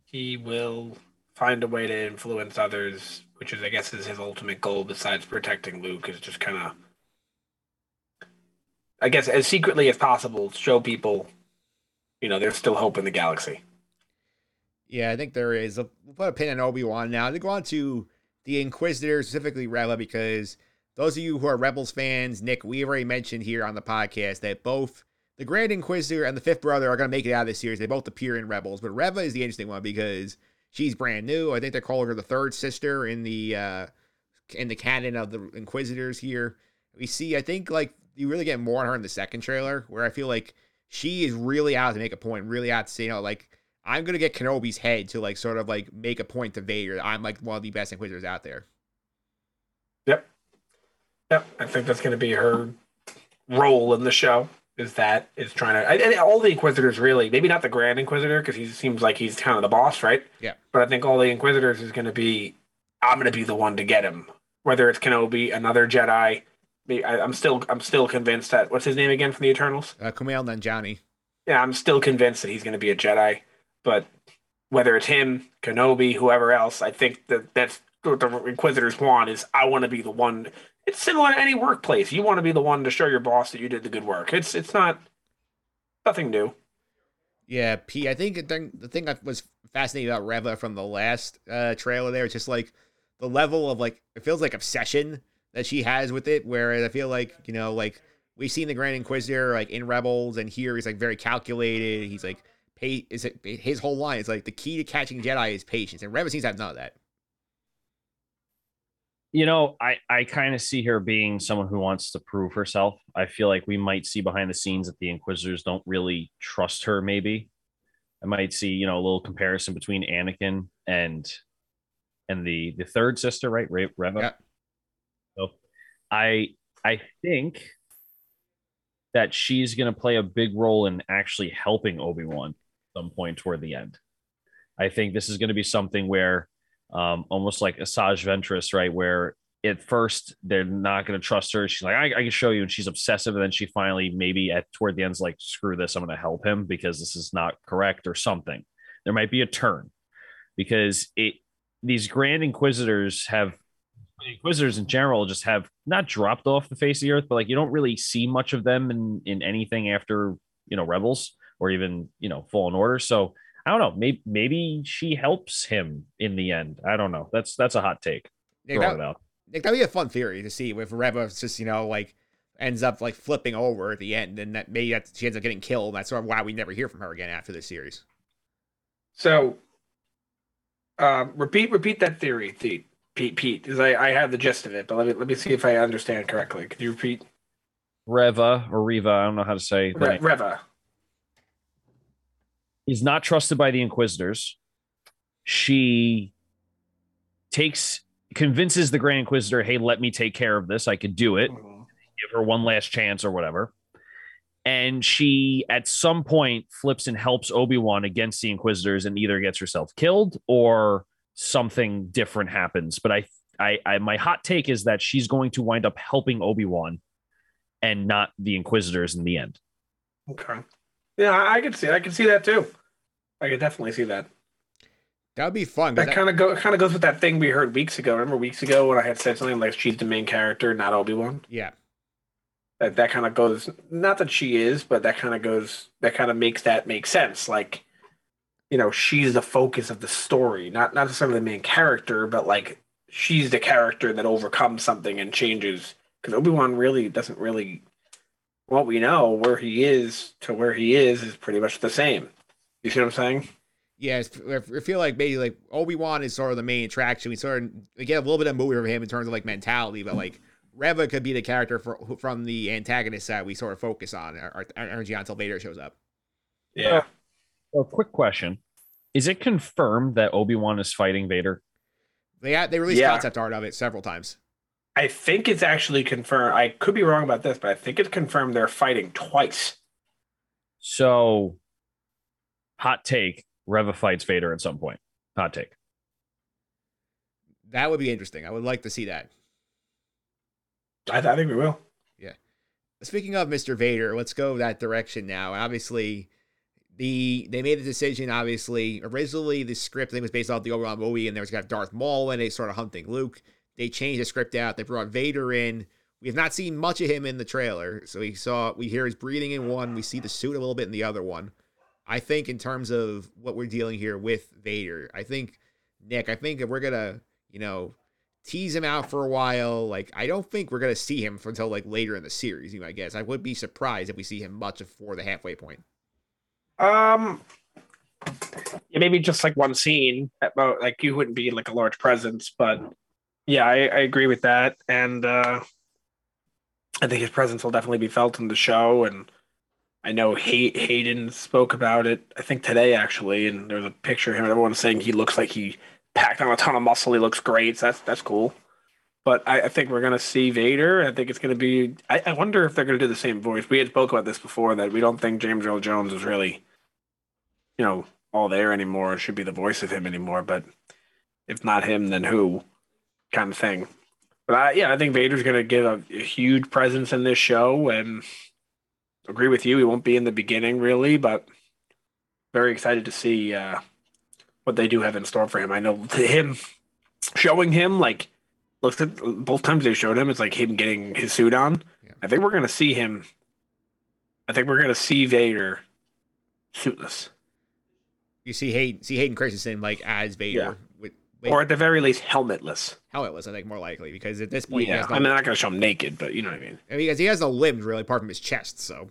he will find a way to influence others, which is, I guess, is his ultimate goal besides protecting Luke. Is just kind of, I guess, as secretly as possible, show people, you know, there's still hope in the galaxy. Yeah, I think there is. We'll put a pin in Obi Wan now. To go on to the Inquisitor, specifically Reva, because those of you who are Rebels fans, Nick, we already mentioned here on the podcast that both the Grand Inquisitor and the Fifth Brother are going to make it out of this series. They both appear in Rebels, but Reva is the interesting one because she's brand new. I think they're calling her the third sister in the uh, in the canon of the Inquisitors here. We see, I think, like you really get more on her in the second trailer, where I feel like she is really out to make a point, really out to say, you know, like I'm gonna get Kenobi's head to like sort of like make a point to Vader. I'm like one of the best Inquisitors out there. Yep. Yep. I think that's gonna be her role in the show. Is that is trying to and all the Inquisitors really maybe not the Grand Inquisitor because he seems like he's kind of the boss, right? Yeah. But I think all the Inquisitors is going to be I'm going to be the one to get him. Whether it's Kenobi, another Jedi, I, am still I'm still convinced that what's his name again from the Eternals? Uh, Kumail Nanjiani. Yeah, I'm still convinced that he's going to be a Jedi. But whether it's him, Kenobi, whoever else, I think that that's what the Inquisitors want is I want to be the one. It's similar to any workplace. You want to be the one to show your boss that you did the good work. It's it's not nothing new. Yeah, P. I think the thing, that was fascinating about Reva from the last uh, trailer there is just like the level of like it feels like obsession that she has with it. Whereas I feel like you know like we've seen the Grand Inquisitor like in Rebels, and here he's like very calculated. He's like is it his whole line is like the key to catching Jedi is patience, and Reva seems to have none of that. You know, I I kind of see her being someone who wants to prove herself. I feel like we might see behind the scenes that the Inquisitors don't really trust her. Maybe I might see you know a little comparison between Anakin and and the the third sister, right, Reva. Yeah. So I I think that she's going to play a big role in actually helping Obi Wan some point toward the end. I think this is going to be something where um, almost like Asajj Ventress, right? Where at first they're not going to trust her. She's like, I, I, can show you. And she's obsessive. And then she finally, maybe at toward the end's like, screw this. I'm going to help him because this is not correct or something. There might be a turn because it, these grand inquisitors have inquisitors in general just have not dropped off the face of the earth, but like you don't really see much of them in, in anything after, you know, rebels or even you know Fallen Order. So I don't know. Maybe maybe she helps him in the end. I don't know. That's that's a hot take. Nick, that, Nick, that'd be a fun theory to see if Reva just you know like ends up like flipping over at the end, and that maybe that she ends up getting killed. That's sort of why we never hear from her again after this series. So, uh, repeat repeat that theory, Pete. Pete, Pete, because I, I have the gist of it, but let me let me see if I understand correctly. Could you repeat? Reva or Reva, I don't know how to say. Re- Reva. Is not trusted by the Inquisitors. She takes convinces the Grand Inquisitor, "Hey, let me take care of this. I could do it. Mm-hmm. Give her one last chance or whatever." and she at some point flips and helps Obi-Wan against the Inquisitors and either gets herself killed or something different happens. But I I, I my hot take is that she's going to wind up helping Obi-Wan and not the Inquisitors in the end. Okay. Yeah, I, I could see I could see that too. I could definitely see that. That would be fun. That that- kind of go kind of goes with that thing we heard weeks ago. Remember weeks ago when I had said something like she's the main character, not Obi Wan. yeah. That that kind of goes. Not that she is, but that kind of goes. That kind of makes that make sense. Like, you know, she's the focus of the story, not not necessarily the main character, but like she's the character that overcomes something and changes. Because Obi Wan really doesn't really. What we know, where he is to where he is, is pretty much the same. You see what I'm saying? Yeah, I feel like maybe like Obi Wan is sort of the main attraction. We sort of we get a little bit of movie from him in terms of like mentality, but like Reva could be the character for, from the antagonist side we sort of focus on our, our energy until Vader shows up. Yeah. Uh, so, quick question: Is it confirmed that Obi Wan is fighting Vader? They had, they released Yeah. concept art of it several times. I think it's actually confirmed. I could be wrong about this, but I think it's confirmed they're fighting twice. So, hot take: Reva fights Vader at some point. Hot take. That would be interesting. I would like to see that. I, I think we will. Yeah. Speaking of Mr. Vader, let's go that direction now. Obviously, the they made a decision. Obviously, originally the script thing was based off the Obi-Wan movie, and there was gonna have Darth Maul and they started hunting Luke. They changed the script out. They brought Vader in. We have not seen much of him in the trailer, so we saw we hear his breathing in one. We see the suit a little bit in the other one. I think in terms of what we're dealing here with Vader, I think Nick, I think if we're gonna, you know, tease him out for a while. Like, I don't think we're gonna see him until like later in the series. You I guess I would be surprised if we see him much before the halfway point. Um, maybe just like one scene. Like you wouldn't be like a large presence, but yeah, I, I agree with that. And uh, I think his presence will definitely be felt in the show. And I know Hay- Hayden spoke about it. I think today actually, and there was a picture of him. And everyone's saying he looks like he packed on a ton of muscle. He looks great. So that's that's cool. But I, I think we're gonna see Vader. I think it's gonna be. I, I wonder if they're gonna do the same voice. We had spoke about this before that we don't think James Earl Jones is really, you know, all there anymore. Should be the voice of him anymore. But if not him, then who? Kind of thing. But I, yeah, I think Vader's gonna give a, a huge presence in this show, and agree with you. He won't be in the beginning really, but very excited to see uh, what they do have in store for him. I know him showing him like looks at both times they showed him, it's like him getting his suit on. Yeah. I think we're gonna see him. I think we're gonna see Vader suitless, You see Hayden, see Hayden Christensen like as Vader Yeah. With, or at the very least helmetless. helmetless. I think more likely because at this point, he yeah, I mean, they're not gonna show him naked, but you know what I mean. I mean, because he has no limbs really apart from his chest. So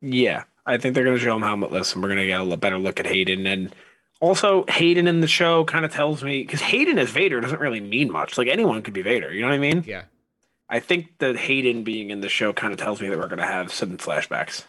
Yeah, I think they're gonna show him helmetless, and we're gonna get a better look at Hayden. And also, Hayden in the show kind of tells me because Hayden as Vader doesn't really mean much. Like anyone could be Vader. You know what I mean? yeah, I think that Hayden being in the show kind of tells me that we're gonna have some flashbacks.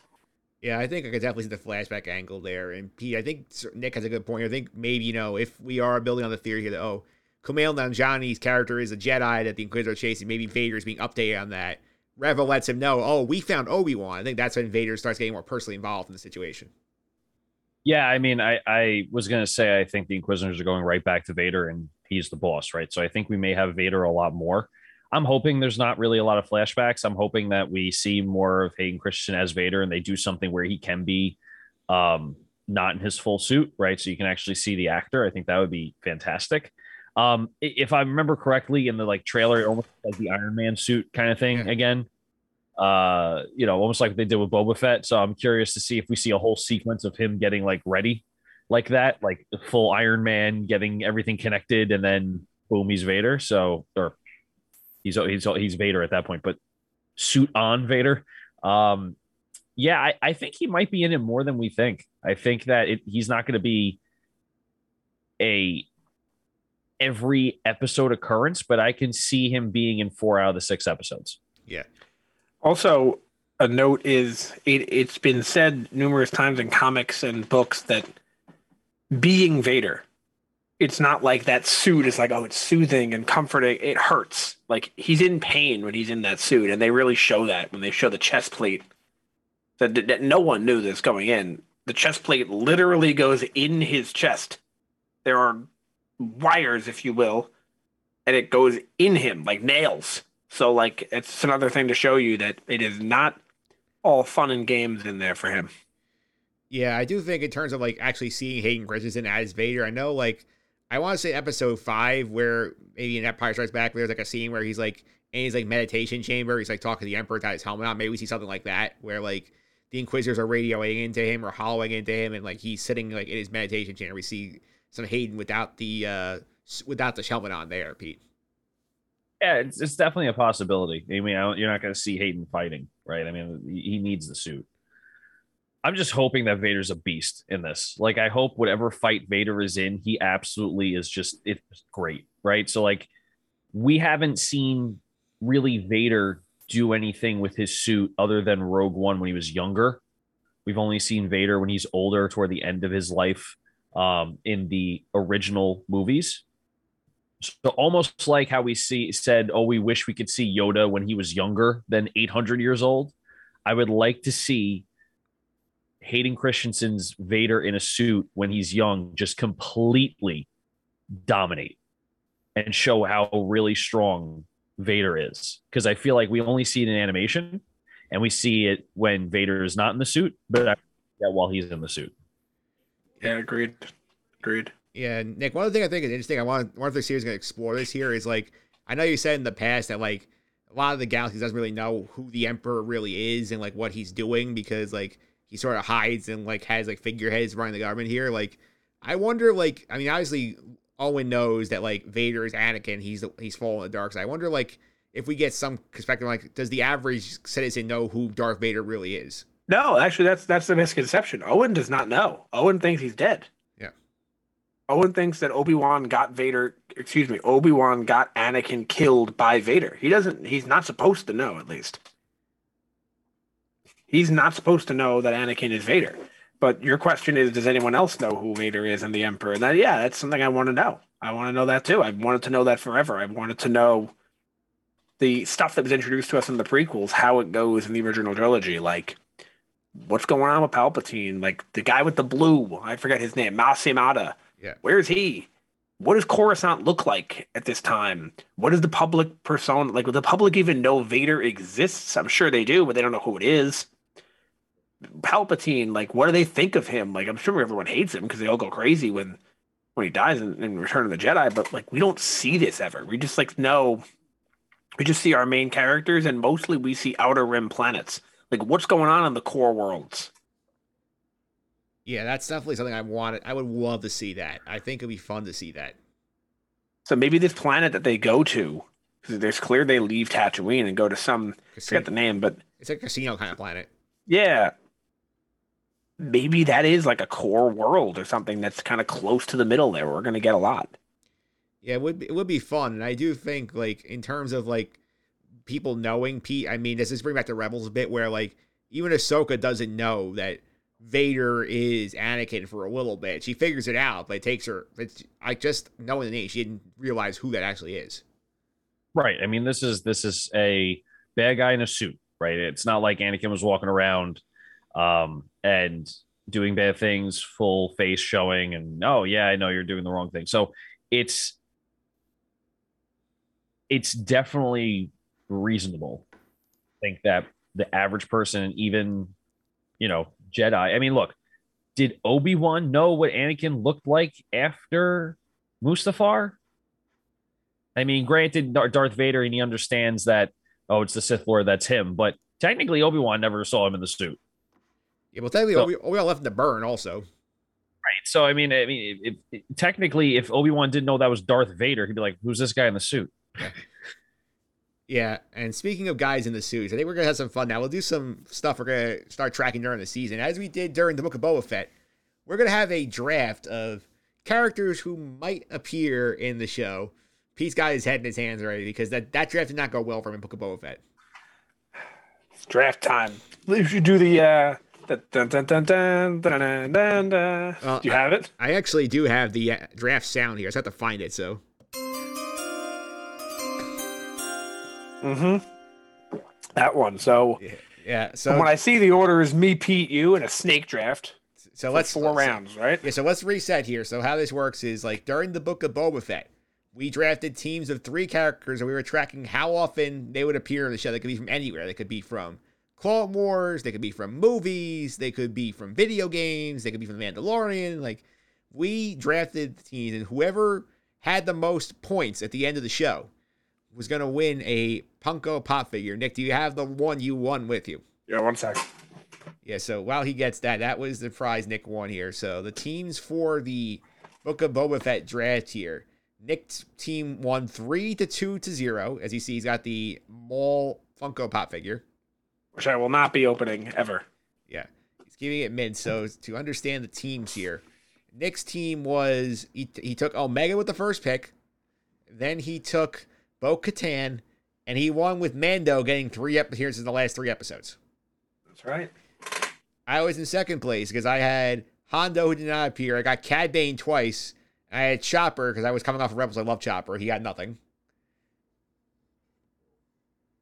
Yeah, I think I could definitely see the flashback angle there. And Pete, I think Nick has a good point. I think maybe you know if we are building on the theory here that oh, Kumail Nanjiani's character is a Jedi that the Inquisitor are chasing, maybe Vader is being updated on that. Reva lets him know, oh, we found Obi Wan. I think that's when Vader starts getting more personally involved in the situation. Yeah, I mean, I, I was gonna say I think the Inquisitors are going right back to Vader, and he's the boss, right? So I think we may have Vader a lot more. I'm hoping there's not really a lot of flashbacks. I'm hoping that we see more of Hayden Christian as Vader, and they do something where he can be um, not in his full suit, right? So you can actually see the actor. I think that would be fantastic. Um, if I remember correctly, in the like trailer, it almost like the Iron Man suit kind of thing Yeah. again. Uh, you know, almost like they did with Boba Fett. So I'm curious to see if we see a whole sequence of him getting like ready like that, like the full Iron Man, getting everything connected, and then boom, he's Vader. So or he's he's he's Vader at that point, but suit on Vader. Um, yeah, I, I think he might be in it more than we think. I think that it, he's not going to be a every episode occurrence, but I can see him being in four out of the six episodes. Yeah. Also, a note is it, it's been said numerous times in comics and books that being Vader, it's not like that suit is like, oh, it's soothing and comforting. It hurts. Like he's in pain when he's in that suit. And they really show that when they show the chest plate that, that no one knew this going in. The chest plate literally goes in his chest. There are wires, if you will, and it goes in him like nails. So like it's another thing to show you that it is not all fun and games in there for him. Yeah, I do think in terms of like actually seeing Hayden Christensen as Vader, I know like I want to say episode five where maybe in Empire Strikes Back there's like a scene where he's like in his like meditation chamber, he's like talking to the Emperor, got his helmet on. Maybe we see something like that where like the Inquisitors are radioing into him or hollowing into him, and like he's sitting like in his meditation chamber. We see some Hayden without the uh without the helmet on there, Pete. Yeah, it's, it's definitely a possibility. I mean, I you're not going to see Hayden fighting, right? I mean, he needs the suit. I'm just hoping that Vader's a beast in this. Like, I hope whatever fight Vader is in, he absolutely is just it's great, right? So, like, we haven't seen really Vader do anything with his suit other than Rogue One when he was younger. We've only seen Vader when he's older, toward the end of his life, um, in the original movies. So almost like how we see said, oh, we wish we could see Yoda when he was younger than 800 years old. I would like to see Hayden Christensen's Vader in a suit when he's young just completely dominate and show how really strong Vader is. Because I feel like we only see it in animation and we see it when Vader is not in the suit, but I, yeah, while he's in the suit. Yeah, agreed. Agreed. Yeah, Nick. One of the things I think is interesting. I want one of the series going to explore this here is like I know you said in the past that like a lot of the galaxy doesn't really know who the Emperor really is and like what he's doing because like he sort of hides and like has like figureheads running the government here. Like I wonder, like I mean, obviously Owen knows that like Vader is Anakin. He's he's fallen the dark side. I wonder like if we get some perspective, like does the average citizen know who Darth Vader really is? No, actually, that's that's the misconception. Owen does not know. Owen thinks he's dead. Yeah. Owen thinks that Obi Wan got Vader. Excuse me, Obi Wan got Anakin killed by Vader. He doesn't. He's not supposed to know. At least he's not supposed to know that Anakin is Vader. But your question is, does anyone else know who Vader is and the Emperor? And that, yeah, that's something I want to know. I want to know that too. I've wanted to know that forever. I've wanted to know the stuff that was introduced to us in the prequels, how it goes in the original trilogy, like what's going on with Palpatine, like the guy with the blue, I forget his name, Mas Amedda. Yeah. Where's he? What does Coruscant look like at this time? What is the public persona like? Will the public even know Vader exists? I'm sure they do, but they don't know who it is. Palpatine, like, what do they think of him? Like, I'm sure everyone hates him because they all go crazy when when he dies in, in Return of the Jedi. But like, we don't see this ever. We just like know. We just see our main characters, and mostly we see outer rim planets. Like, what's going on in the core worlds? Yeah, that's definitely something I wanted. I would love to see that. I think it'd be fun to see that. So maybe this planet that they go to, because there's clear they leave Tatooine and go to some. I forget the name, but It's a casino kind of planet. yeah, maybe that is like a core world or something that's kind of close to the middle there. We're gonna get a lot. Yeah, it would be, it would be fun, and I do think like in terms of like people knowing Pete. I mean, this is bring back the Rebels a bit, where like even Ahsoka doesn't know that Vader is Anakin for a little bit. She figures it out, but it takes her. It's like just knowing the name, she didn't realize who that actually is. Right. I mean, this is this is a bad guy in a suit, right? It's not like Anakin was walking around um, and doing bad things, full face showing, and oh yeah, I know you're doing the wrong thing. So it's it's definitely reasonable. to think that the average person, even you know, Jedi. I mean, look, did Obi Wan know what Anakin looked like after Mustafar? I mean, granted, Darth Vader, and he understands that, oh, it's the Sith Lord, that's him. But technically, Obi Wan never saw him in the suit. Yeah, well, technically, So- Obi Obi Wan left in the burn also. Right. So, I mean, I mean, if, if, technically, if Obi Wan didn't know that was Darth Vader, he'd be like, who's this guy in the suit? Yeah, and speaking of guys in the suits, I think we're gonna have some fun now. We'll do some stuff we're gonna start tracking during the season, as we did during the Book of Boba Fett. We're gonna have a draft of characters who might appear in the show. Pete's got his head in his hands already because that, that draft did not go well for him in Book of Boba Fett. It's draft time. You should do the uh dun dun dun do you have it? I actually do have the uh, draft sound here. I just have to find it. So Mm-hmm. That one. So Yeah. Yeah. So when I see the order is me, Pete, you, and a snake draft. so let's 4 let's- rounds, right? Yeah, so let's reset here. So how this works is like during the book of Boba Fett, we drafted teams of three characters and we were tracking how often they would appear in the show. They could be from anywhere. They could be from Clone Wars, they could be from movies, they could be from video games, they could be from The Mandalorian. Like we drafted the teams and whoever had the most points at the end of the show was gonna win a Funko pop figure. Nick, do you have the one you won with you? Yeah, one sec. Yeah, so while he gets that, that was the prize Nick won here. So the teams for the Book of Boba Fett draft here. Nick's team won three to two to zero. As you see, he's got the Maul Funko Pop figure. Which I will not be opening ever. Yeah, he's keeping it mid. So to understand the teams here, Nick's team was he, he took Omega with the first pick, then he took Bo Katan, and he won with Mando getting three appearances in the last three episodes. That's right. I was in second place because I had Hondo who did not appear. I got Cad Bane twice. I had Chopper because I was coming off of Rebels. I love Chopper. He got nothing.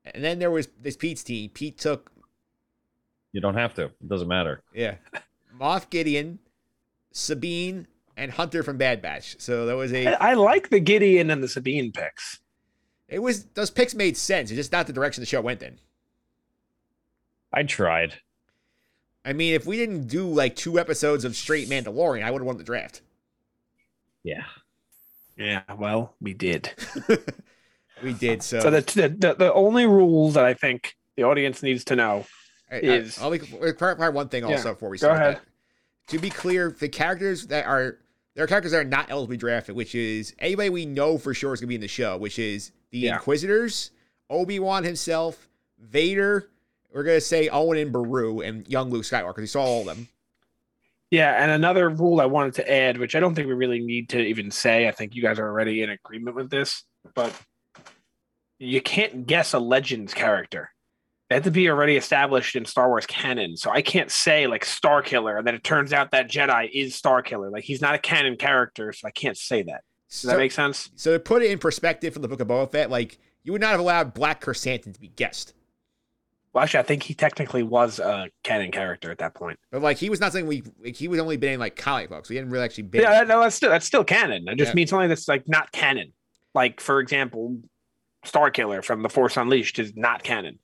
And then there was this Pete's team. Pete took, You don't have to. It doesn't matter. yeah, Moff Gideon, Sabine, and Hunter from Bad Batch. So that was I, a, I like the Gideon and the Sabine picks. it was, those picks made sense. It's just not the direction the show went in. I tried. I mean, if we didn't do like two episodes of straight Mandalorian, I would have won the draft. Yeah. Yeah, well, we did. we did. So, So the, the the only rules that I think the audience needs to know. I- I- is- I'll clarify one thing Yeah, also before we go start. ahead. that. To be clear, the characters that are there are characters that are not eligible to be drafted, which is anybody we know for sure is going to be in the show, which is the Yeah. Inquisitors, Obi Wan himself, Vader. We're gonna say Owen and Beru and young Luke Skywalker. because We saw all of them. Yeah, and another rule I wanted to add, which I don't think we really need to even say. I think you guys are already in agreement with this, but you can't guess a Legends character. They have to be already established in Star Wars canon. So I can't say like Star Killer, and then it turns out that Jedi is Star Killer. Like he's not a canon character, so I can't say that. Does So, that make sense? so to put it in perspective from the Book of Boba Fett, like you would not have allowed Black Chrysanthemum to be guessed. Well, actually, I think he technically was a canon character at that point. But like he was not something we like, he was only been in like comic books. We hadn't really actually been. Yeah, no, that's still that's still canon. I just Yeah. mean something that's like not canon. Like for example, Star Killer from The Force Unleashed is not canon.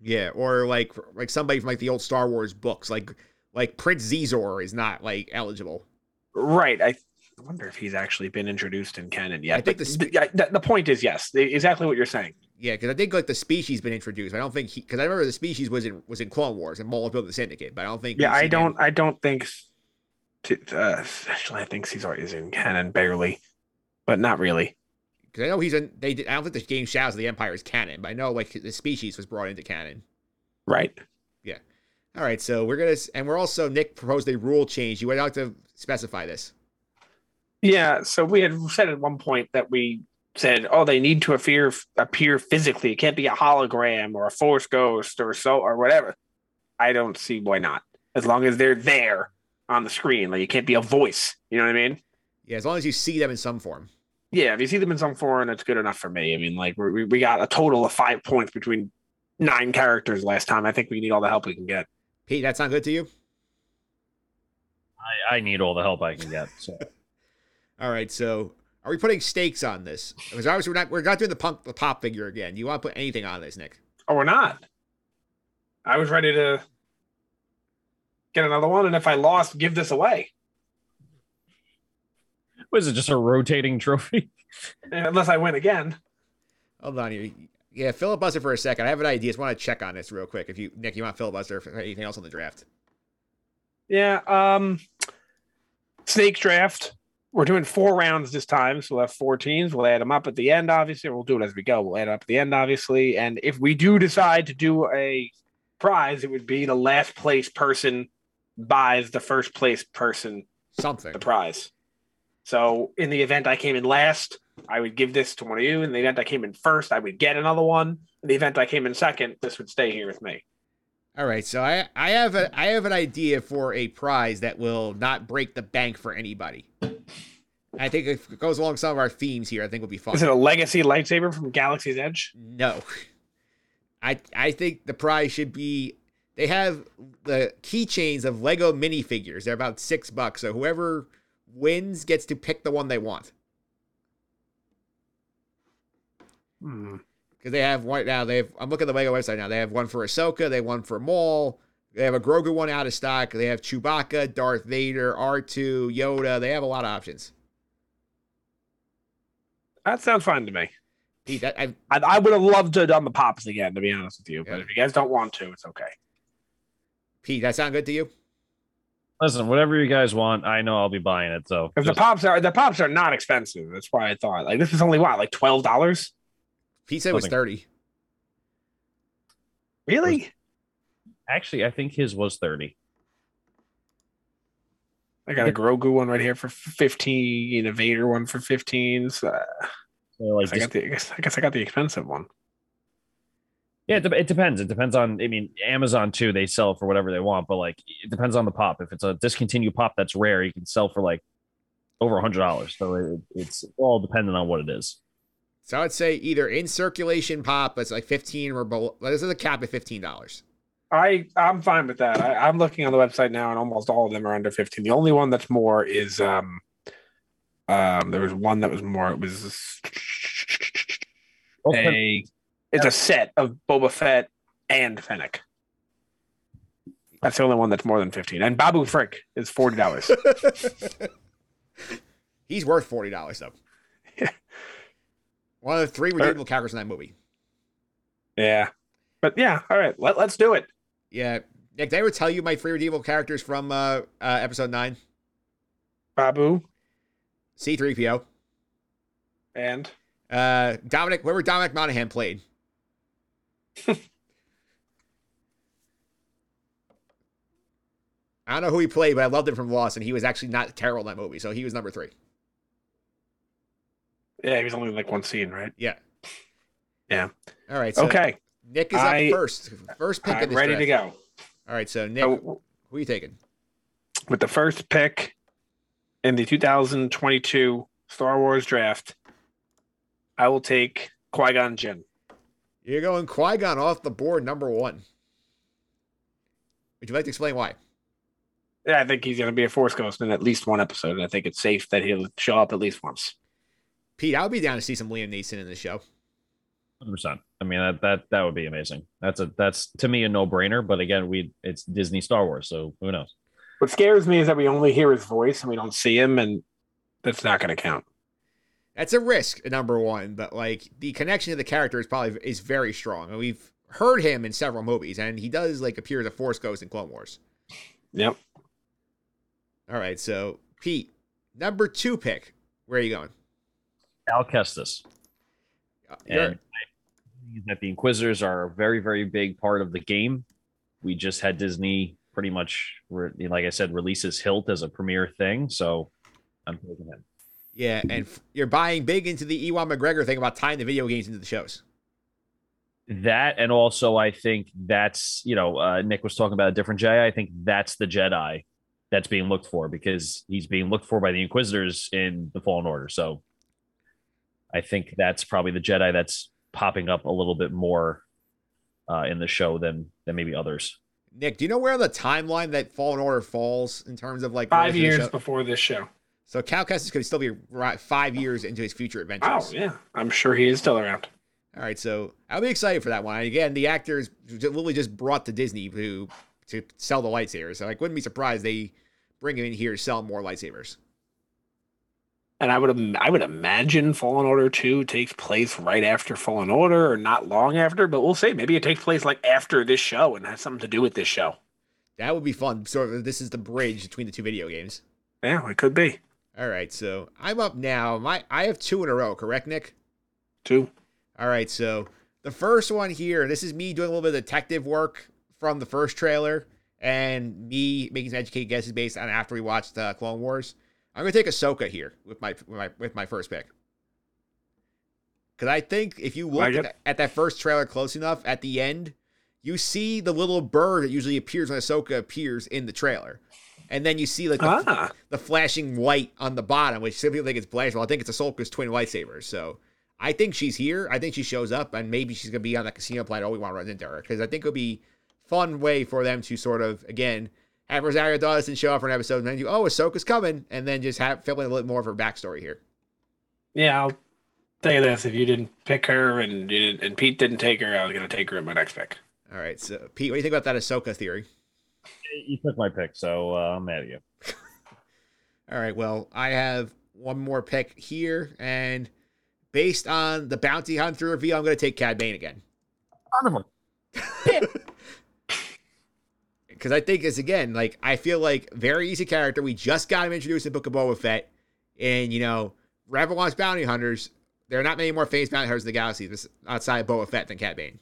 Yeah, or like like somebody from like the old Star Wars books, like like Prince Xizor is not like eligible. Right. I wonder if he's actually been introduced in canon yet. I think the th- yeah, the, the point is yes, exactly what you're saying. Yeah, because I think like the species been introduced. I don't think because I remember the species was in was in Clone Wars and Maul built the Syndicate, but I don't think. Yeah, I don't. him. I don't think. Uh, actually, I think Xizor is in canon barely, but not really. Because I know he's in. They did, I don't think the game Shadows of the Empire is canon, but I know like the species was brought into canon. Right. Yeah. All right, so we're gonna and we're also Nick proposed a rule change. You would like to specify this? Yeah. So we had said at one point that we said, oh, they need to appear appear physically. It can't be a hologram or a force ghost or so or whatever. I don't see why not. As long as they're there on the screen, like it can't be a voice. You know what I mean? Yeah, as long as you see them in some form. Yeah, if you see them in some form, that's good enough for me. I mean, like we we got a total of five points between nine characters last time. I think we need all the help we can get. Pete, that's not good to you? I, I need all the help I can get. So All right, so are we putting stakes on this? Because obviously we're not we're not doing the punk the pop figure again. You want to put anything on this, Nick? Oh, we're not. I was ready to get another one, and if I lost, give this away. Was it just a rotating trophy? Unless I win again. Hold on here. Yeah, filibuster for a second. I have an idea. Just want to check on this real quick. If you Nick, you want filibuster for anything else on the draft? Yeah. Um, snake draft. We're doing four rounds this time, so we'll have four teams. We'll add them up at the end, obviously. We'll do it as we go. We'll add up at the end, obviously. And if we do decide to do a prize, it would be the last place person buys the first place person Something. the prize. So in the event I came in last, I would give this to one of you. In the event I came in first, I would get another one. In the event I came in second, this would stay here with me. All right, so I I have a I have an idea for a prize that will not break the bank for anybody. I think if it goes along some of our themes here, I think will be fun. Is it a legacy lightsaber from Galaxy's Edge? No. I I think the prize should be they have the keychains of Lego minifigures. They're about six bucks. So whoever wins gets to pick the one they want. Hmm. Because they have one now. They have. I'm looking at the Lego website now. They have one for Ahsoka. They have one for Maul. They have a Grogu one out of stock. They have Chewbacca, Darth Vader, R2, Yoda. They have a lot of options. That sounds fine to me. Pete, that, I, I, I would have loved to have done the pops again, to be honest with you. But if you guys don't want to, it's okay. Pete, that sound good to you? Listen, whatever you guys want, I know I'll be buying it. So Because the pops are the pops are not expensive. That's why I thought like this is only what like twelve dollars. He said it was Something. 30. Really? actually, I think his was thirty. I got a Grogu one right here for fifteen, a Vader one for fifteen. So uh, So like, I, just- got the, I, guess, I guess I got the expensive one. Yeah, it, de- it depends. It depends on. I mean, Amazon too. They sell for whatever they want, but like, it depends on the pop. If it's a discontinued pop that's rare, you can sell for like over a hundred dollars. So it, it's all dependent on what it is. So I would say either in circulation pop, it's like 15 or below. This is a cap at $15. I I'm fine with that. I, I'm looking on the website now, and almost all of them are under fifteen. The only one that's more is um um there was one that was more. It was Okay. a it's a set of Boba Fett and Fennec. That's the only one that's more than fifteen. And Babu Frick is forty dollars. He's worth $40, though. Yeah. One of the three redeemable characters in that movie. yeah, but yeah, all right. Let Let's do it. Yeah. Nick, did I ever tell you my three redeemable characters from uh, uh, episode 9? Babu C3PO. and Uh, Dominic, whoever Dominic Monaghan played. I don't know who he played, but I loved him from Lost, and he was actually not terrible in that movie, so he was number three. yeah, he was only in like one scene, right? Yeah. Yeah. All right. So okay, Nick is I- up first. First pick I'm this ready to go. All right. So Nick, So, who are you taking? with the first pick in the 2022 Star Wars draft, I will take Qui Gon Jinn. You're going Qui Gon off the board, number one. Would you like to explain why? Yeah, I think he's going to be a Force Ghost in at least one episode. I think it's safe that he'll show up at least once. Pete, I would be down to see some Liam Neeson in the show. Hundred percent. I mean that that that would be amazing. That's a that's to me a no brainer. But again, we it's Disney Star Wars, so who knows? What scares me is that we only hear his voice and we don't see him, and that's not going to count. That's a risk, number one, but like the connection to the character is probably is very strong. And we've heard him in several movies, and he does like appear as a Force Ghost in Clone Wars. Yep. All right, so Pete, number two pick. Where are you going? Cal Kestis. You're- And that the Inquisitors are a very, very big part of the game. We just had Disney pretty much, like I said, releases Hilt as a premiere thing. So I'm taking him. Yeah, and f- you're buying big into the Ewan McGregor thing about tying the video games into the shows. That and also I think that's you know uh, Nick was talking about a different Jedi. I think that's the Jedi that's being looked for because he's being looked for by the Inquisitors in the Fallen Order. So I think that's probably the Jedi that's popping up a little bit more uh, in the show than than maybe others. Nick, do you know where the timeline that Fallen Order falls in terms of like Five release of the years show? before this show. So Cal Kestis could still be five years into his future adventures. Oh, yeah. I'm sure he is still around. All right, so I'll be excited for that one. And again, the actors literally just brought to Disney to to sell the lightsabers, so I wouldn't be surprised they bring him in here to sell more lightsabers. And I would I would imagine Fallen Order 2 takes place right after Fallen Order or not long after, but we'll see. Maybe it takes place like after this show and has something to do with this show. That would be fun. So this is the bridge between the two video games. Yeah, it could be. All right, so I'm up now. My I have two in a row, correct, Nick? Two. All right, so the first one here, this is me doing a little bit of detective work from the first trailer and me making some educated guesses based on after we watched uh, Clone Wars. I'm gonna take Ahsoka here with my with my with my first pick. Because I think if you look at, at that first trailer close enough, at the end, you see the little bird that usually appears when Ahsoka appears in the trailer. And then you see like the, Ah, the flashing white on the bottom, which some people think it's Blaze. Well, I think it's a Ahsoka's twin lightsaber. So I think she's here. I think she shows up, and maybe she's gonna be on that casino planet Oh, we want to run into her because I think it'll be fun way for them to sort of again have Rosario Dawson show up for an episode and then you oh Ahsoka's coming and then just have fill in a little more of her backstory here. Yeah, I'll tell you this: if you didn't pick her and you didn't, and Pete didn't take her, I was gonna take her in my next pick. All right, so Pete, what do you think about that Ahsoka theory? You took my pick, so uh, I'm mad at you. All right, well, I have one more pick here, and based on the bounty hunter reveal, I'm going to take Cad Bane again. Because I think it's again like I feel like very easy character. We just got him introduced in Book of Boba Fett, and you know, Rebel bounty hunters. There are not many more famous bounty hunters in the galaxy this- outside of Boba Fett than Cad Bane.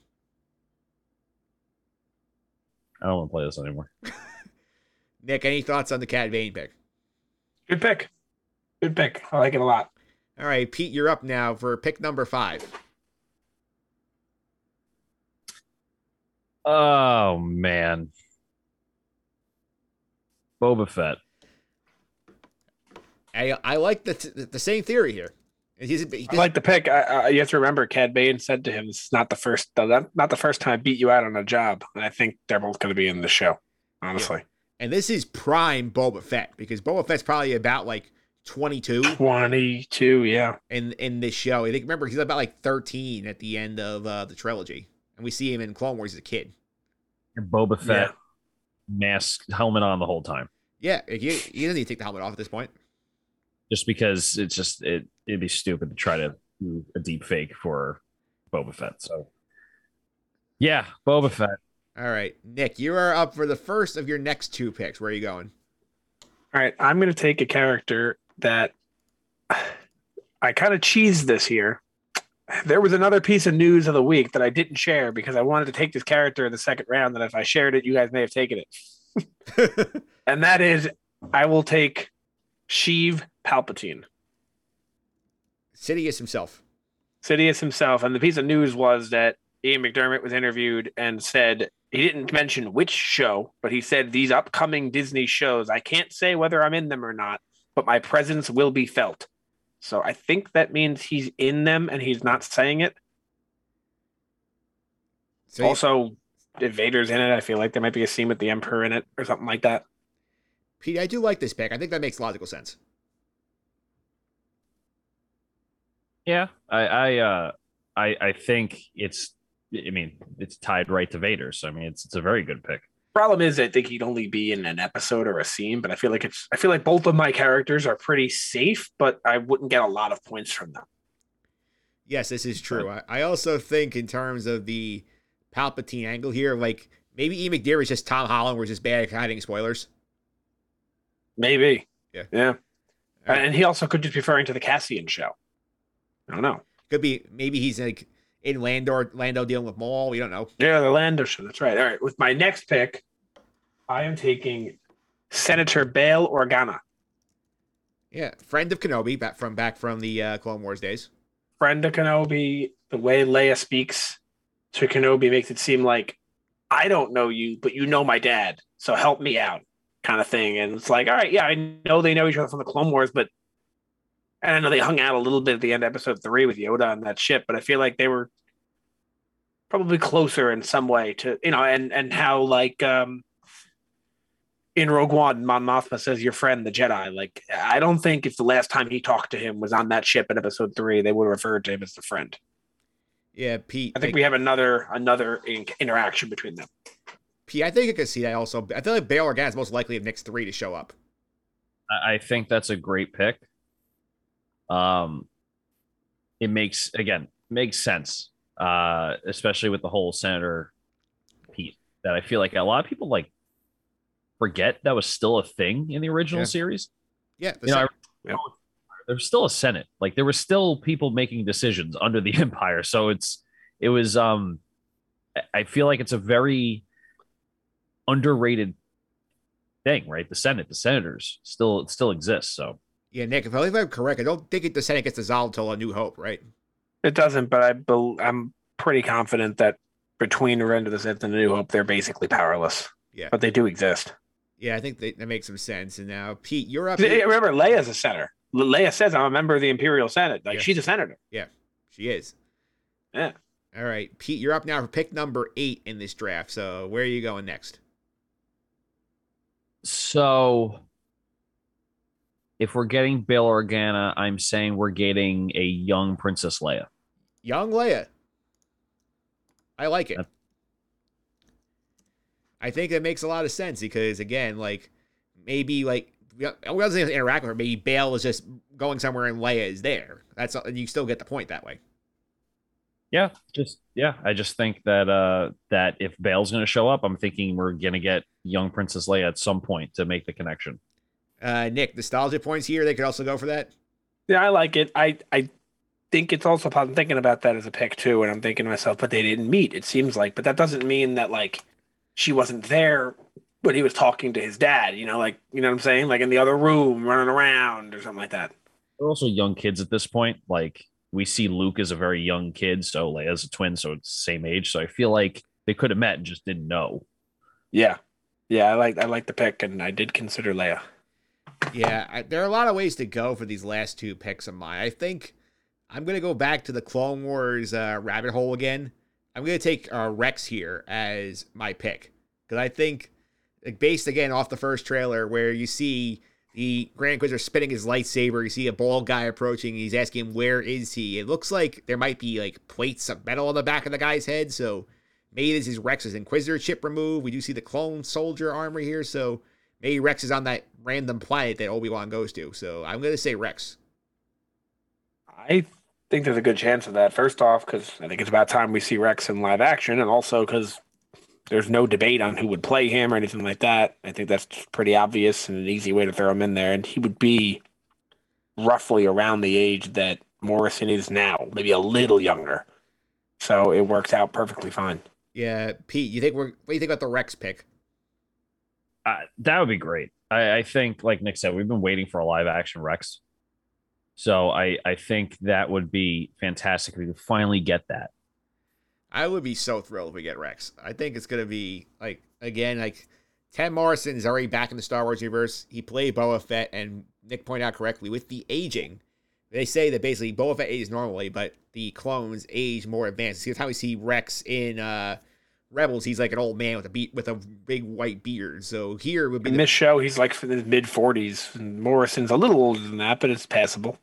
I don't want to play this anymore. Nick, any thoughts on the Cad Bane pick? Good pick. Good pick. I like it a lot. All right, Pete, you're up now for pick number five. Oh man, Boba Fett. I I like the the same theory here. He's, he I like the pick. I, I, you have to remember, Cad Bane said to him, "This is not the first, not not the first time I beat you out on a job." And I think they're both going to be in the show. Honestly, and this is prime Boba Fett because Boba Fett's probably about like 22 twenty-two. Yeah, in in this show. I think remember he's about like 13 at the end of uh, the trilogy, and we see him in Clone Wars as a kid. And Boba Fett Yeah. mask helmet on the whole time, Yeah, he, he doesn't need to take the helmet off at this point. Just because it's just it it'd be stupid to try to do a deep fake for Boba Fett. So yeah, Boba Fett. All right, Nick, you are up for the first of your next two picks. Where are you going? All right, I'm going to take a character that I kind of cheesed this year. There was another piece of news of the week that I didn't share because I wanted to take this character in the second round. That if I shared it, you guys may have taken it. and that is, I will take Sheev Palpatine, Sidious himself. Sidious himself. And the piece of news was that Ian McDiarmid was interviewed and said he didn't mention which show, but he said these upcoming Disney shows, I can't say whether I'm in them or not, but my presence will be felt. So I think that means he's in them and he's not saying it. So also, if Vader's in it, I feel like there might be a scene with the Emperor in it or something like that. Pete, I do like this pick. I think that makes logical sense. Yeah, I I uh I I think it's I mean it's tied right to Vader. So I mean it's it's a very good pick. Problem is, I think he'd only be in an episode or a scene, but I feel like it's. I feel like both of my characters are pretty safe, but I wouldn't get a lot of points from them. Yes, this is true. I, I also think in terms of the Palpatine angle here, like maybe E. McDear is just Tom Holland was just bad at hiding spoilers. Maybe. Yeah. Yeah. Right. And he also could just be referring to the Cassian show. I don't know. Could be maybe he's like in Landor Lando dealing with Maul. We don't know. Yeah, the Lando show. That's right. All right. With my next pick, I am taking Senator Bail Organa, Yeah, friend of Kenobi back from back from the uh, Clone Wars days. friend of Kenobi. The way Leia speaks to Kenobi makes it seem like I don't know you, but you know my dad. So help me out, kind of thing. And it's like, all right, yeah, I know they know each other from the Clone Wars, but and I know they hung out a little bit at the end of episode three with Yoda on that ship, but I feel like they were probably closer in some way to you know, and and how like um in Rogue One, Mon Mothma says your friend the Jedi. Like I don't think if the last time he talked to him was on that ship in episode three, they would have referred to him as the friend. Yeah, Pete. I think like, we have another another in- interaction between them. I think I could see that also. I feel like Bail Organa is most likely of Nick's three to show up. I think that's a great pick. Um, it makes again makes sense, uh, especially with the whole Senator Pete. That I feel like a lot of people like forget that was still a thing in the original Yeah. series. Yeah, the You know, Yeah. there was still a Senate. Like there were still people making decisions under the Empire. So it's it was um I feel like it's a very underrated thing, right? The Senate, the senators still it still exists. So yeah, Nick. If I if I'm correct, I don't think it, the Senate gets dissolved until A New Hope, right? It doesn't, but I bel I'm pretty confident that between Revenge of the Sith and A New Hope, they're basically powerless. Yeah. but they do exist. Yeah, I think that, that makes some sense. And now, Pete, you're up. Yeah, here. Remember, Leia's a senator. Le- Leia says, "I'm a member of the Imperial Senate." Like Yeah. she's a senator. Yeah, she is. Yeah. All right, Pete, you're up now for pick number eight in this draft. So where are you going next? So if we're getting Bail Organa, I'm saying we're getting a young Princess Leia. Young Leia. I like it. I think that makes a lot of sense because again, like maybe like I wasn't interact with her. Maybe Bail is just going somewhere and Leia is there. That's and you still get the point that way. Yeah, just yeah. I just think that uh that if Bail's gonna show up, I'm thinking we're gonna get young Princess Leia at some point to make the connection. Uh, Nick, nostalgia points here. They could also go for that. Yeah, I like it. I I think it's also I'm thinking about that as a pick too, and I'm thinking to myself, but they didn't meet. It seems like, but that doesn't mean that like she wasn't there when he was talking to his dad. You know, like you know what I'm saying, like in the other room, running around or something like that. They're also young kids at this point. Like we see Luke as a very young kid, so Leia's a twin, so it's the same age. So I feel like they could have met and just didn't know. Yeah, yeah, I like I like the pick, and I did consider Leia. Yeah, I, there are a lot of ways to go for these last two picks of mine. I think I'm gonna go back to the Clone Wars uh, rabbit hole again. I'm gonna take uh, Rex here as my pick because I think, like, based again off the first trailer where you see the Grand Inquisitor spinning his lightsaber, you see a bald guy approaching. He's asking "Where is he?" It looks like there might be like plates of metal on the back of the guy's head. So maybe this is Rex's Inquisitor chip removed. We do see the clone soldier armor here, so maybe Rex is on that random planet that Obi Wan goes to. So I'm gonna say Rex. I think there's a good chance of that. First off, because I think it's about time we see Rex in live action, and also because there's no debate on who would play him or anything like that. I think that's pretty obvious and an easy way to throw him in there. And he would be roughly around the age that Morrison is now, maybe a little younger. So it works out perfectly fine. Yeah, Pete, you think we're what do you think about the Rex pick? Uh, that would be great. I, I think, like Nick said, we've been waiting for a live action Rex. So I, I think that would be fantastic if we could finally get that. I would be so thrilled if we get Rex. I think it's gonna be like again, like Ted Morrison is already back in the Star Wars universe. He played Boba Fett, and Nick pointed out correctly with the aging. They say that basically Boba Fett ages normally, but the clones age more advanced. See how we see Rex in uh, Rebels. He's like an old man with a beat with a big white beard. So here would be In the, this show, he's like in his mid 40s, Morrison's a little older than that, but it's passable.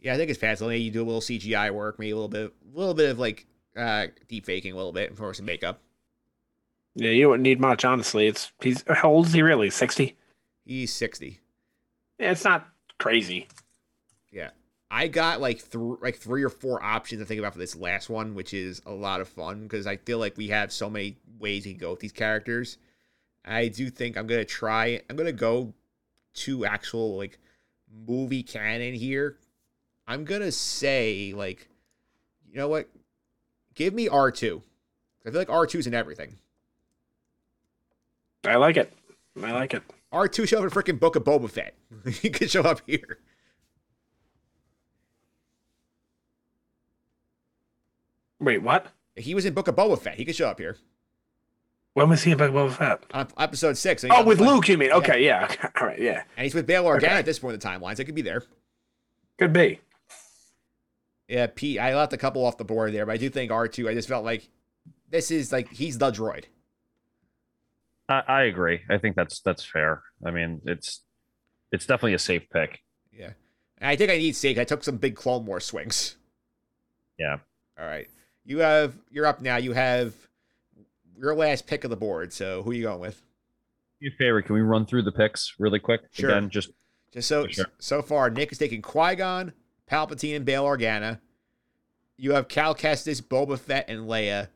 yeah, I think it's passable. Maybe you do a little CGI work, maybe a little bit, a little bit of like uh, deep faking a little bit for some makeup. Yeah, you wouldn't need much, honestly. It's he's how old is he really? 60? He's sixty. Yeah, it's not crazy. Yeah. I got like three, like three or four options to think about for this last one, which is a lot of fun because I feel like we have so many ways we can go with these characters. I do think I'm gonna try. I'm gonna go to actual like movie canon here. I'm gonna say like, you know what? Give me R two. I feel like R 2s in everything. I like it. I like it. R two show up in freaking Book of Boba Fett. he could show up here. Wait, what? He was in Book of Boba Fett. He could show up here When was he in Book of Boba Fett? on episode six. Oh, with Luke, you mean? Okay, yeah. All right, yeah. And he's with Bail Organa Okay. at this point in the timelines. It could be there. Could be. Yeah, Pete, I left a couple off the board there, but I do think R2, I just felt like this is like he's the droid. I, I agree. I think that's that's fair. I mean, it's it's definitely a safe pick. Yeah. And I think I need sake. I took some big Clone War swings. Yeah. All right. You have you're up now. You have your last pick of the board. So who are you going with? Do me a favor, can we run through the picks really quick? Sure. Again, just Just so sure. so far, Nick is taking Qui-Gon, Palpatine, and Bail Organa. You have Cal Kestis, Boba Fett, and Leia.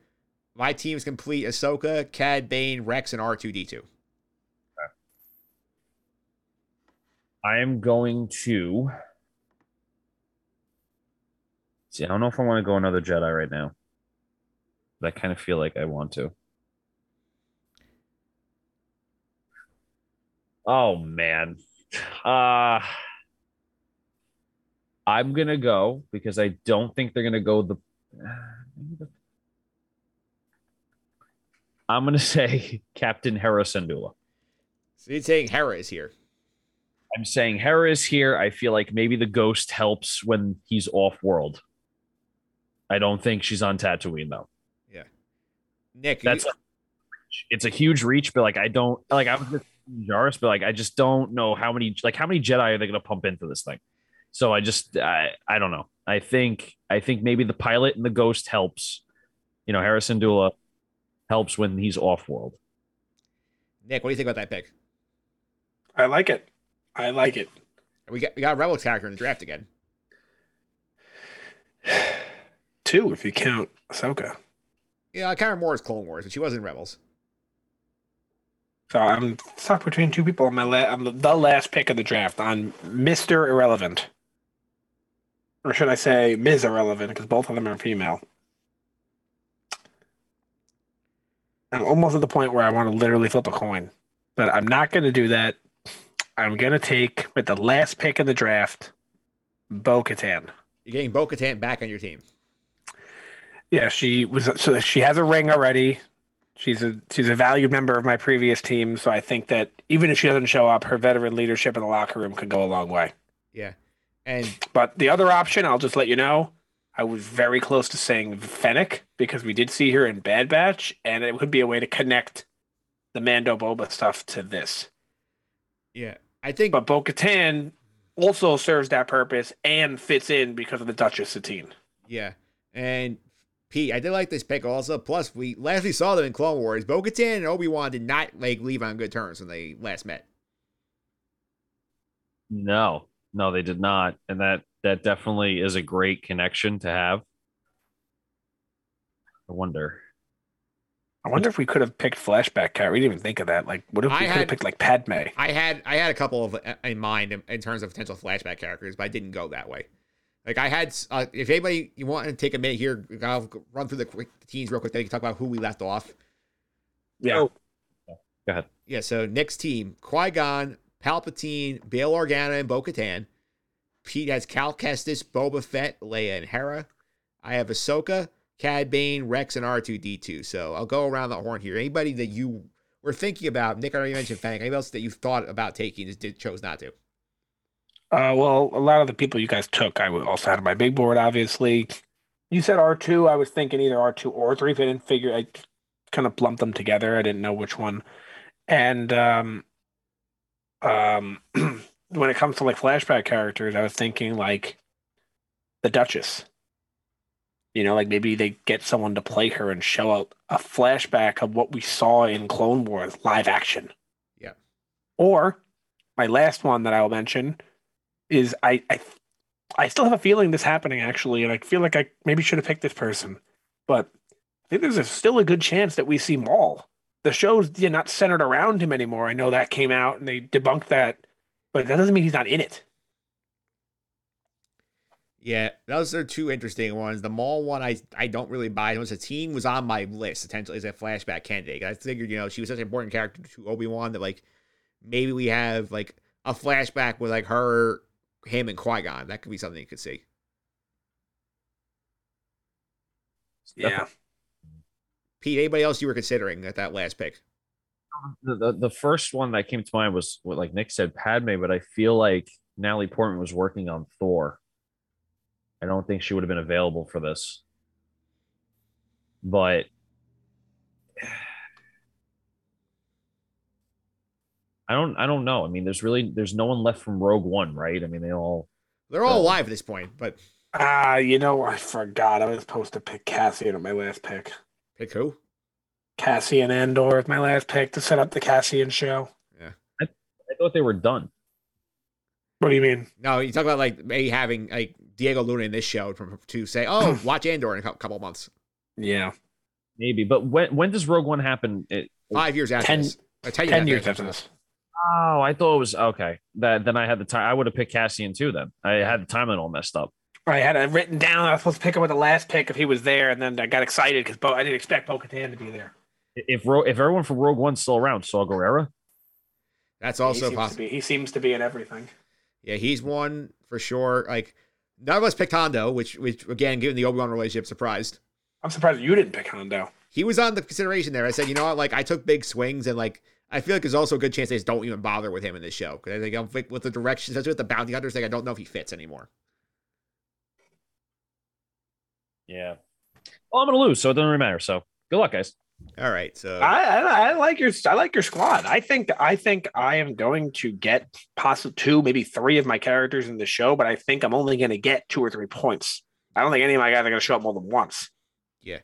My team is complete: Ahsoka, Cad Bane, Rex, and R2D2. I am going to see. I don't know if I want to go another Jedi right now. But I kind of feel like I want to. Oh man. Uh I'm gonna go because I don't think they're gonna go the I'm gonna say Captain Hera Syndulla. So you're saying Hera is here. I'm saying Hera is here. I feel like maybe the ghost helps when he's off world. I don't think she's on Tatooine though. Yeah, Nick, That's you, it's a huge reach, but like I don't like I was just Jarvis, but like I just don't know how many like how many Jedi are they gonna pump into this thing? So I just I I don't know. I think I think maybe the pilot and the ghost helps. You know, Hera Syndulla helps when he's off world. Nick, what do you think about that pick? I like it. I like it. We got we got a Rebels character in the draft again. Two, if you count Ahsoka. Yeah, Karen Moore is Clone Wars, but she was in Rebels. So I'm stuck between two people on my la- on the, the last pick of the draft on Mister Irrelevant, or should I say Ms. Irrelevant because both of them are female. I'm almost at the point where I want to literally flip a coin, but I'm not going to do that. I'm going to take with the last pick in the draft, Bo Katan. You're getting Bo Katan back on your team. Yeah, she was. So she has a ring already. She's a she's a valued member of my previous team. So I think that even if she doesn't show up, her veteran leadership in the locker room could go a long way. Yeah. And But the other option, I'll just let you know, I was very close to saying Fennec because we did see her in Bad Batch, and it would be a way to connect the Mando Boba stuff to this. yeah, I think But Bo Katan also serves that purpose and fits in because of the Duchess Satine. Yeah. And Pete, I did like this pick also. Plus, we last we saw them in Clone Wars, Bo Katan and Obi Wan did not like leave on good terms when they last met. No, no, they did not, and that that definitely is a great connection to have. I wonder. I wonder if we could have picked flashback cat. We didn't even think of that. Like, what if we I could had- have picked like Padme? I had I had a couple of uh, in mind in, in terms of potential flashback characters, but I didn't go that way. Like I had, uh, if anybody you want to take a minute here, I'll run through the quick teams real quick. Then we can talk about who we left off. Yeah. Go ahead. Yeah, so Nick's team: Qui Gon, Palpatine, Bail Organa, and Bo Katan. Pete has Cal Kestis, Boba Fett, Leia, and Hera. I have Ahsoka, Cad Bane, Rex, and R2D2. So I'll go around the horn here. Anybody that you were thinking about, Nick I already mentioned Fennec. Anybody else that you thought about taking just did, chose not to? Uh, well, a lot of the people you guys took, I also had my big board. Obviously, you said R two. I was thinking either R two or three. If I didn't figure, I kind of lumped them together. I didn't know which one. And um, um, when it comes to like flashback characters, I was thinking like the Duchess. You know, like maybe they get someone to play her and show out a flashback of what we saw in Clone Wars live action. Yeah. Or my last one that I'll mention is I, I I still have a feeling this happening actually, and I feel like I maybe should have picked this person, but I think there's a, still a good chance that we see Maul. The show's yeah, not centered around him anymore. I know that came out and they debunked that, but that doesn't mean he's not in it. Yeah, those are two interesting ones. The Maul one, I I don't really buy. Once a team was on my list, potentially as a flashback candidate. I figured, you know, she was such an important character to Obi Wan that like maybe we have like a flashback with like her, him, and Qui Gon. That could be something you could see. Yeah, Pete, anybody else you were considering at that last pick? The, the the first one that came to mind was what like Nick said, Padme, but I feel like Natalie Portman was working on Thor. I don't think she would have been available for this. But I don't I don't know. I mean, there's really there's no one left from Rogue One, right? I mean, they all They're all Yeah. alive at this point, but ah, you know, I forgot. I was supposed to pick Cassian at my last pick. Pick who? Cassian Andor is my last pick to set up the Cassian show. Yeah. I thought they were done. What do you mean? No, you talk about like maybe having like Diego Luna in this show from to say, oh, watch Andor in a couple of months, Yeah, Maybe. But when when does Rogue One happen? It, five years after Ten- this. Uh, ten, ten years this. after this. oh, I thought it was okay. That then I had the time I would have picked Cassian too then. I had the timeline all messed up. I had it written down. I was supposed to pick him with the last pick if he was there, and then I got excited because Bo- I didn't expect Bo Katan to be there. If Ro- if everyone from Rogue One's still around, Saw Gerrera, That's also seems possible. be. He seems to be in everything. Yeah, he's one for sure. Like none of us picked Hondo, which which again, given the Obi Wan relationship, surprised. I'm surprised you didn't pick Hondo. He was on the consideration there. I said, you know what, like I took big swings and like I feel like there's also a good chance they just don't even bother with him in this show. Because I think I'm think with the direction, especially with the bounty hunters thing, I don't know if he fits anymore. Yeah. Well, I'm gonna lose, so it doesn't really matter. So good luck, guys. All right. So I, I I like your I like your squad. I think I think I am going to get possibly two, maybe three of my characters in the show, but I think I'm only going to get two or three points. I don't think any of my guys are going to show up more than once. Yeah.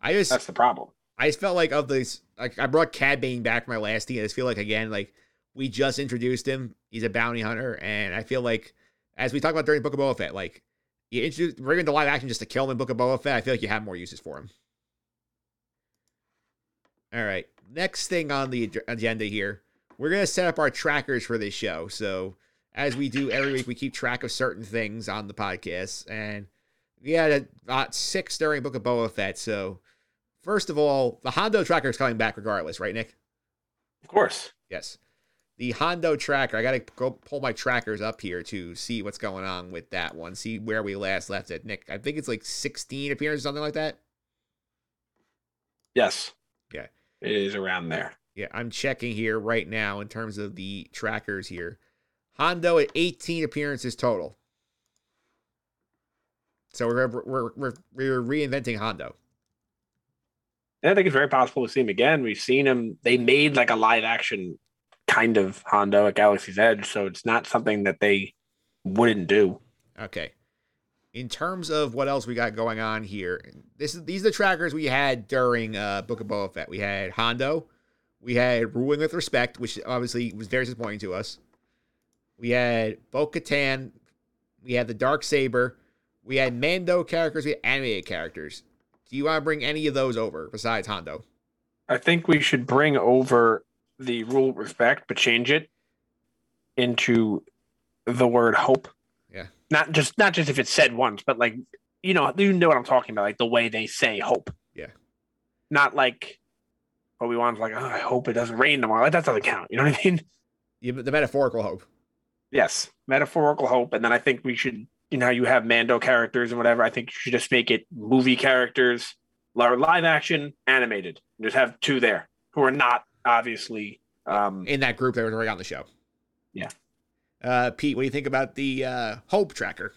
I just That's the problem. I just felt like of these, like I brought Cad Bane back from my last team. I just feel like again, like we just introduced him. He's a bounty hunter, and I feel like as we talked about during Book of Boba Fett, like you introduce bring him to live action just to kill him in Book of Boba Fett. I feel like you have more uses for him. All right, next thing on the agenda here, we're gonna set up our trackers for this show. So as we do every week, we keep track of certain things on the podcast, and we had about six during Book of Boba Fett. So First of all, the Hondo tracker is coming back regardless, right, Nick? Of course. Yes. The Hondo tracker, I got to go pull my trackers up here to see what's going on with that one, see where we last left it. Nick, I think it's like 16 appearances, something like that. Yes. Yeah. It is around there. Yeah, I'm checking here right now in terms of the trackers here. Hondo at 18 appearances total. So we're we're we're, we're reinventing Hondo. And I think it's very possible to see him again. We've seen him. They made like a live action kind of Hondo at Galaxy's Edge, so it's not something that they wouldn't do. Okay. In terms of what else we got going on here, this is these are the trackers we had during uh, Book of Boba Fett. We had Hondo, we had Ruling with Respect, which obviously was very disappointing to us. We had Bo Katan, we had the Dark Saber, we had Mando characters, we had animated characters. Do you want to bring any of those over besides Hondo? I think we should bring over the rule of respect, but change it into the word hope. Yeah. Not just not just if it's said once, but like you know, you know what I'm talking about, like the way they say hope. Yeah. Not like Obi Wan's like, oh, I hope it doesn't rain tomorrow. Like, that doesn't count. You know what I mean? Yeah, the metaphorical hope. Yes. Metaphorical hope. And then I think we should, you know, you have Mando characters and whatever. I think you should just make it movie characters, live action, animated. Just have two there who are not obviously um in that group that was already on the show. Yeah. Uh, Pete, what do you think about the uh, Hope tracker?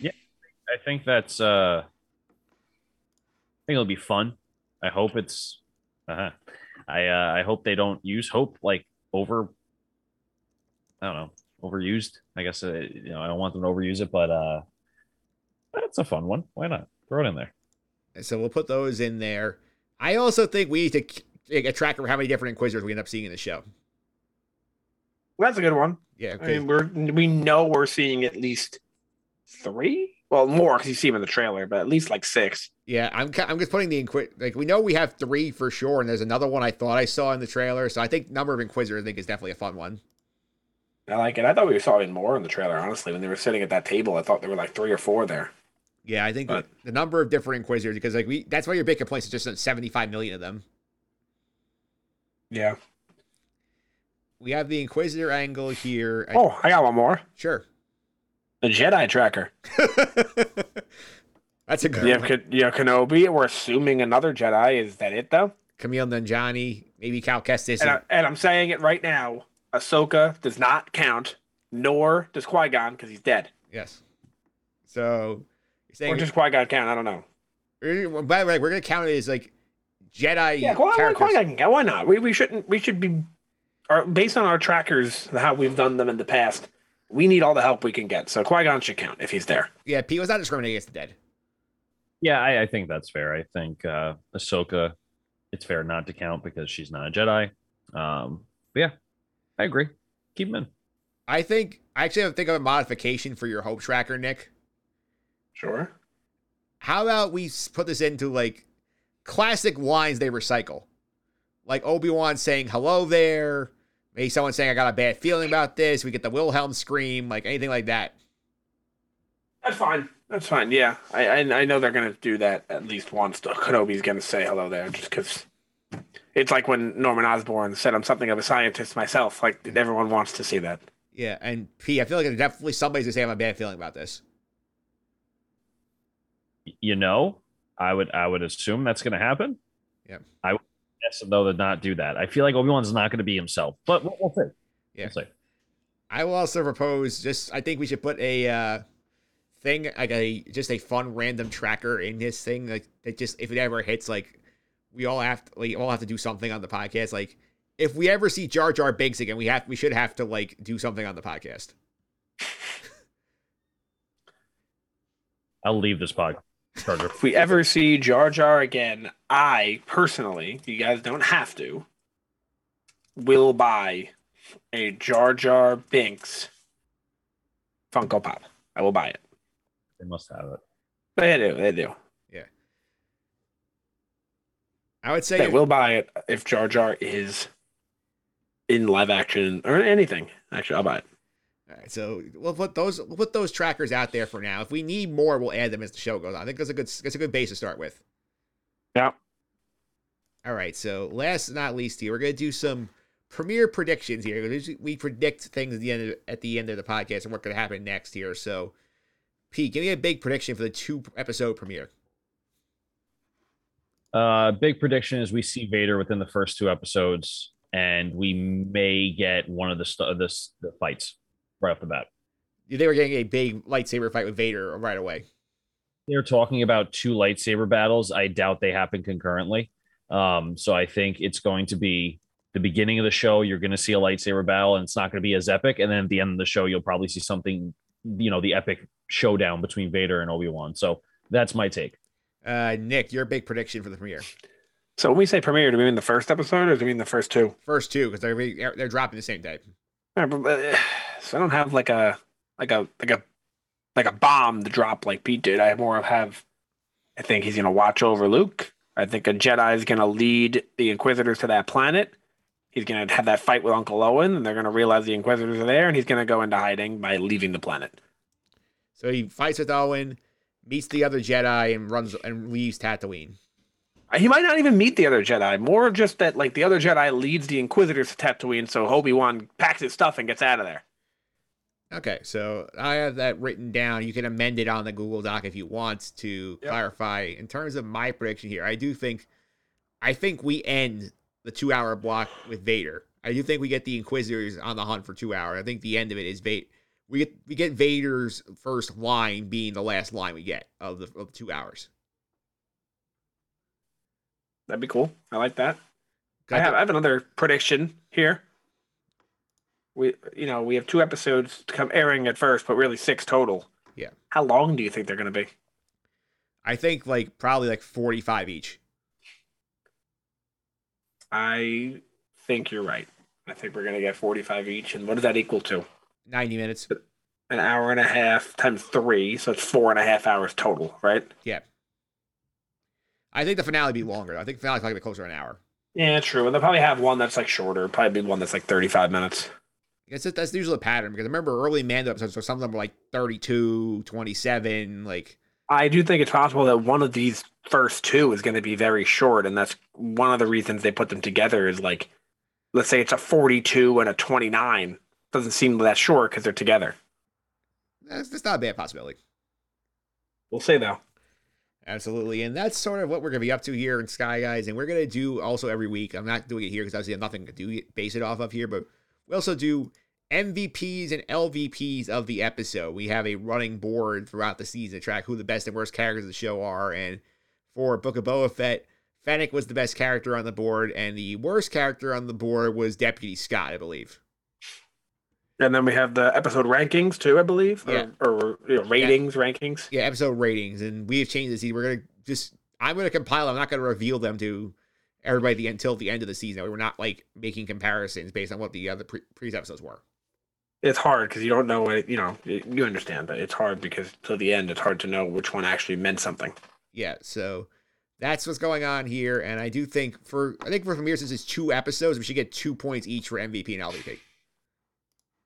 Yeah, I think that's uh I think it'll be fun. I hope it's uh I uh I hope they don't use hope like over I don't know, overused. I guess uh, you know, I don't want them to overuse it, but uh that's a fun one. Why not? Throw it in there. So we'll put those in there. I also think we need to k- take a tracker of how many different Inquisitors we end up seeing in the show. well, that's a good one. Yeah, I 'cause- mean, we're we know we're seeing at least three. Well, more because you see them in the trailer, but at least like six. yeah. I'm I'm just putting the Inquisitor. like we know we have three for sure, and there's another one I thought I saw in the trailer. So I think number of Inquisitors I think is definitely a fun one. I like it. I thought we saw even more in the trailer. Honestly, when they were sitting at that table, I thought there were like three or four there. Yeah, I think But- the number of different Inquisitors because like we that's why your big complaints is just 75 million of them. Yeah. We have the Inquisitor angle here. Oh, I got one more. Sure. The Jedi tracker. That's a good You have, one. You have Kenobi. We're assuming another Jedi. Is that it though? Kumail Nanjiani, maybe Cal Kestis. And, I, and I'm saying it right now. Ahsoka does not count, nor does Qui Gon because he's dead. yes. So saying Or just Qui Gon count? I don't know. we're- by the way, we're gonna count it as like Jedi Yeah, Qui characters. Gon can count. Why not? We we shouldn't. We should be. Our, based on our trackers, how we've done them in the past, we need all the help we can get. So Qui Gon should count if he's there. Yeah, Pete was not discriminating against the dead. Yeah, I, I think that's fair. I think uh Ahsoka, it's fair not to count because she's not a Jedi. Um, but yeah, I agree. Keep them in. I think I actually have to think of a modification for your hope tracker, Nick. Sure. How about we put this into like classic lines they recycle, like Obi Wan saying "Hello there," maybe someone saying "I got a bad feeling about this." We get the Wilhelm scream, like anything like that. That's fine. That's fine. Yeah, I I, I know they're gonna do that at least once. The Kenobi's gonna say hello there, just because. It's like when Norman Osborn said, "I'm something of a scientist myself." Like everyone wants to see that. Yeah, and P, I feel like definitely somebody's gonna say I have a bad feeling about this. You know, I would I would assume that's going to happen. Yeah. I would guess though to not do that. I feel like Obi Wan's not going to be himself, but we'll, we'll see. Yeah. We'll see. I will also propose just I think we should put a uh, thing, like a just a fun random tracker in this thing, like that just if it ever hits, like we all have to, like all have to do something on the podcast. Like if we ever see Jar Jar Binks again, we have we should have to like do something on the podcast. I'll leave this pod. Charger. If we ever see Jar Jar again, I personally, you guys don't have to, will buy a Jar Jar Binks Funko Pop. I will buy it. They must have it. They do. They do. Yeah. I would say They will buy it if Jar Jar is in live action or anything. Actually, I'll buy it. All right, so we'll put those we'll put those trackers out there for now. If we need more, we'll add them as the show goes on. I think that's a good that's a good base to start with. Yeah. All right, so last but not least here, we're gonna do some premiere predictions here. We predict things at the end of, at the end of the podcast and what's gonna happen next here. So, Pete, give me a big prediction for the two episode premiere. Uh, big prediction is we see Vader within the first two episodes, and we may get one of the st- the, the fights right off the bat. They were getting a big lightsaber fight with Vader right away. They're talking about two lightsaber battles. I doubt they happen concurrently. Um, so I think it's going to be the beginning of the show. You're going to see a lightsaber battle, and it's not going to be as epic. And then at the end of the show, you'll probably see something, you know, the epic showdown between Vader and Obi Wan. So that's my take. Uh, Nick, your big prediction for the premiere? So when we say premiere, do we mean the first episode or do we mean the first two? First two, because they're they're dropping the same day. Uh, so I don't have like a like a like a like a bomb to drop like Pete did. I more have. I think he's gonna watch over Luke. I think a Jedi is gonna lead the Inquisitors to that planet. He's gonna have that fight with Uncle Owen, and they're gonna realize the Inquisitors are there, and he's gonna go into hiding by leaving the planet. So he fights with Owen, meets the other Jedi, and runs and leaves Tatooine. He might not even meet the other Jedi. More just that, like the other Jedi leads the Inquisitors to Tatooine, so Obi Wan packs his stuff and gets out of there. Okay, so I have that written down. You can amend it on the Google Doc if you want to Yep. clarify. In terms of my prediction here, I do think, I think we end the two-hour block with Vader. I do think we get the Inquisitors on the hunt for two hours. I think the end of it is Vader. We get we get Vader's first line being the last line we get of the of two hours. That'd be cool. I like that. I have, I have another prediction here. We, you know, we have two episodes to come airing at first, but really six total. Yeah. How long do you think they're going to be? I think like probably like forty-five each. I think you're right. I think we're going to get 45 each. And what does that equal to? Ninety minutes. An hour and a half times three. So it's four and a half hours total, right? Yeah. I think the finale be longer. I think the finale probably be closer to an hour. Yeah, true. And they'll probably have one that's like shorter. Probably be one that's like 35 minutes. That's just, that's usually a pattern because I remember early Mando episodes, so some of them were like 32, 27, like I do think it's possible that one of these first two is going to be very short, and that's one of the reasons they put them together. Is like, let's say it's a forty-two and a twenty-nine. Doesn't seem that short because they're together. that's, that's not a bad possibility. We'll see though. Absolutely. And that's sort of what we're going to be up to here in Sky Guys. And we're going to do also every week. I'm not doing it here because obviously I have nothing to do base it off of here, but we also do MVPs and LVPs of the episode. We have a running board throughout the season to track who the best and worst characters of the show are. And for Book of Boba Fett, Fennec was the best character on the board, and the worst character on the board was Deputy Scott, I believe. And then we have the episode rankings too, I believe, Yeah. or, or you know, ratings rankings. Yeah, episode ratings, and we have changed this. We're gonna just I'm gonna compile. I'm not gonna reveal them to everybody the, until the end of the season. We're not like making comparisons based on what the other pre- previous episodes were. It's hard because you don't know what you know. You you understand, but it's hard because till the end, it's hard to know which one actually meant something. Yeah, so that's what's going on here, and I do think for I think for here since it's two episodes, we should get two points each for MVP and LVP.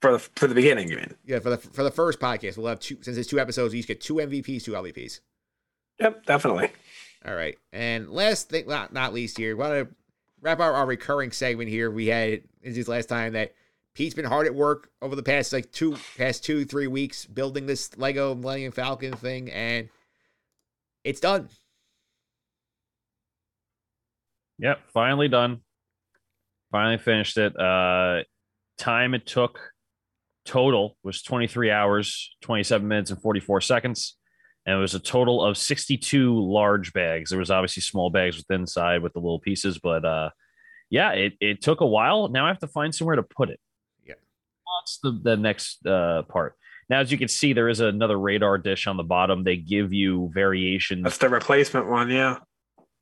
For the for the beginning, you mean? Yeah, for the for the first podcast, we'll have two since it's two episodes, we each get two MVPs, two LVPs. Yep, definitely. All right. And last thing, not, not least here, we want to wrap up our recurring segment here. We had this is last time that Pete's been hard at work over the past like two, past two, three weeks building this Lego Millennium Falcon thing, and it's done. Yep, finally done. Finally finished it. Uh time it took total was 23 hours, 27 minutes, and 44 seconds. And it was a total of 62 large bags. There was obviously small bags with inside with the little pieces, but uh, yeah, it, it took a while. Now I have to find somewhere to put it. Yeah. That's the, the next uh, part. Now, as you can see, there is another radar dish on the bottom. They give you variations. That's the replacement one, yeah.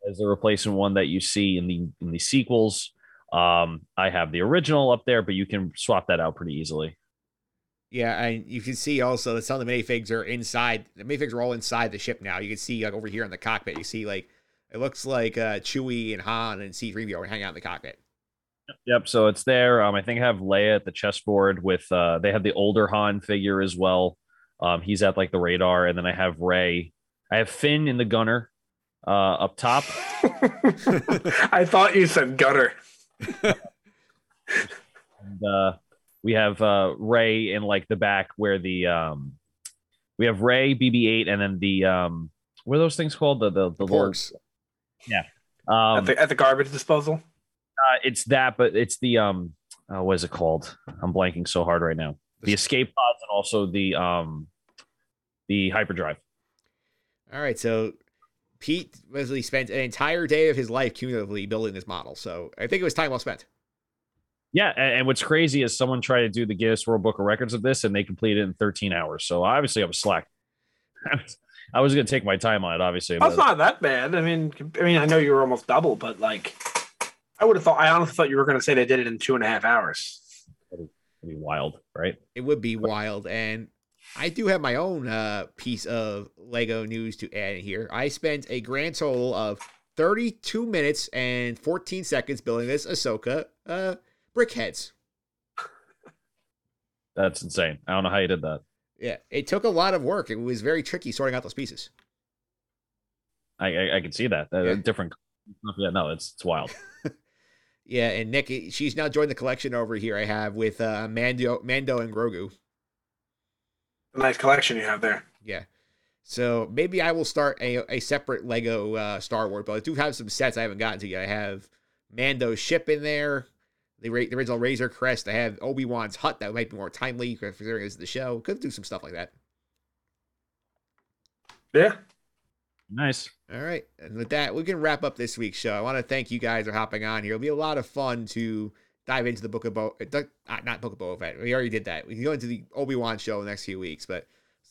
As the replacement one that you see in the in the sequels. Um, I have the original up there, but you can swap that out pretty easily. Yeah, and you can see also that some of the minifigs are inside. The minifigs are all inside the ship now. You can see like over here in the cockpit. You see like it looks like uh, Chewie and Han and C-3PO are hanging out in the cockpit. Yep. So it's there. Um, I think I have Leia at the chessboard with. Uh, they have the older Han figure as well. Um, he's at like the radar, and then I have Rey. I have Finn in the gunner, uh, up top. I thought you said gutter. and, uh, we have uh, Rey in like the back where the um, we have Rey BB-8, and then the um, what are those things called? The the the, The porgs. Yeah. Um, at, the, at the garbage disposal. Uh, it's that, but it's the um, uh, what is it called? I'm blanking so hard right now. The escape pods and also the um, the hyperdrive. All right, so Pete Wesley spent an entire day of his life cumulatively building this model. So I think it was time well spent. Yeah, and, and what's crazy is someone tried to do the Guinness World Book of Records of this, and they completed it in 13 hours. So obviously, I was slack. I was going to take my time on it, obviously. That's but- not that bad. I mean, I mean, I know you were almost double, but like, I would have thought. I honestly thought you were going to say they did it in two and a half hours. That'd be wild, right? It would be wild. And I do have my own uh, piece of Lego news to add in here. I spent a grand total of 32 minutes and 14 seconds building this Ahsoka uh, BrickHeadz. That's insane. I don't know how you did that. Yeah, it took a lot of work. It was very tricky sorting out those pieces. I I, I can see that. Uh, Yeah. Different. Yeah, no, it's it's wild. Yeah, and Nick, she's now joined the collection over here. I have with uh, Mando, Mando and Grogu. Nice collection you have there. Yeah, so maybe I will start a, a separate Lego uh, Star Wars, but I do have some sets I haven't gotten to yet. I have Mando's ship in there, the, the original Razor Crest. I have Obi Wan's hut that might be more timely considering it's the show. Could do some stuff like that. Yeah. Nice. All right. And with that, we can wrap up this week's show. I want to thank you guys for hopping on here. It'll be a lot of fun to dive into the Book of Bo uh, not Book of Boba Fett. We already did that. We can go into the Obi-Wan show in the next few weeks, but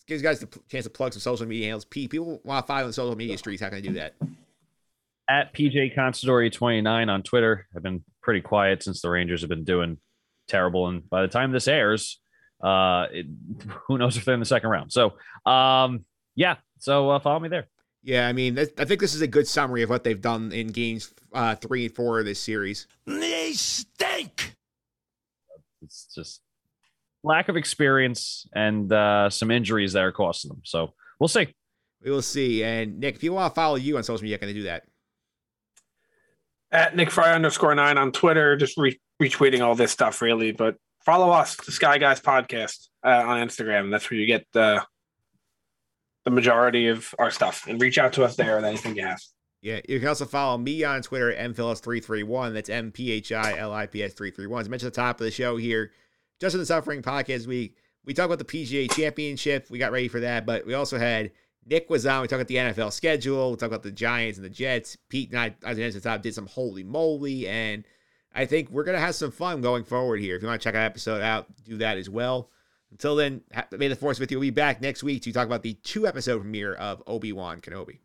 gives you guys the chance to plug some social media handles. P, people want to follow on social media streets. How can I do that? At PJ Considori 29 on Twitter. I've been pretty quiet since the Rangers have been doing terrible, and by the time this airs, uh, it, who knows if they're in the second round. So, um, yeah. So uh, follow me there. Yeah, I mean, I think this is a good summary of what they've done in games uh, three and four of this series. They stink. It's just lack of experience and uh, some injuries that are costing them. So we'll see. We will see. And Nick, if you want to follow you on social media, can they do that? At Nick Fry underscore nine on Twitter, just re- retweeting all this stuff really. But follow us, the Sky Guys podcast uh, on Instagram. That's where you get the the majority of our stuff. And reach out to us there with anything you have. Yeah, you can also follow me on Twitter at mphillips331. That's M P H I L I P S 331. As mentioned at the top of the show here, Just in the Suffering podcast week, we talked about the PGA Championship. We got ready for that, but we also had Nick was on. We talked about the NFL schedule. We talked about the Giants and the Jets. Pete and I, as mentioned at the top, did some holy moly. And I think we're going to have some fun going forward here. If you want to check that episode out, do that as well. Until then, may the force be with you. We'll be back next week to talk about the two episode premiere of Obi Wan Kenobi.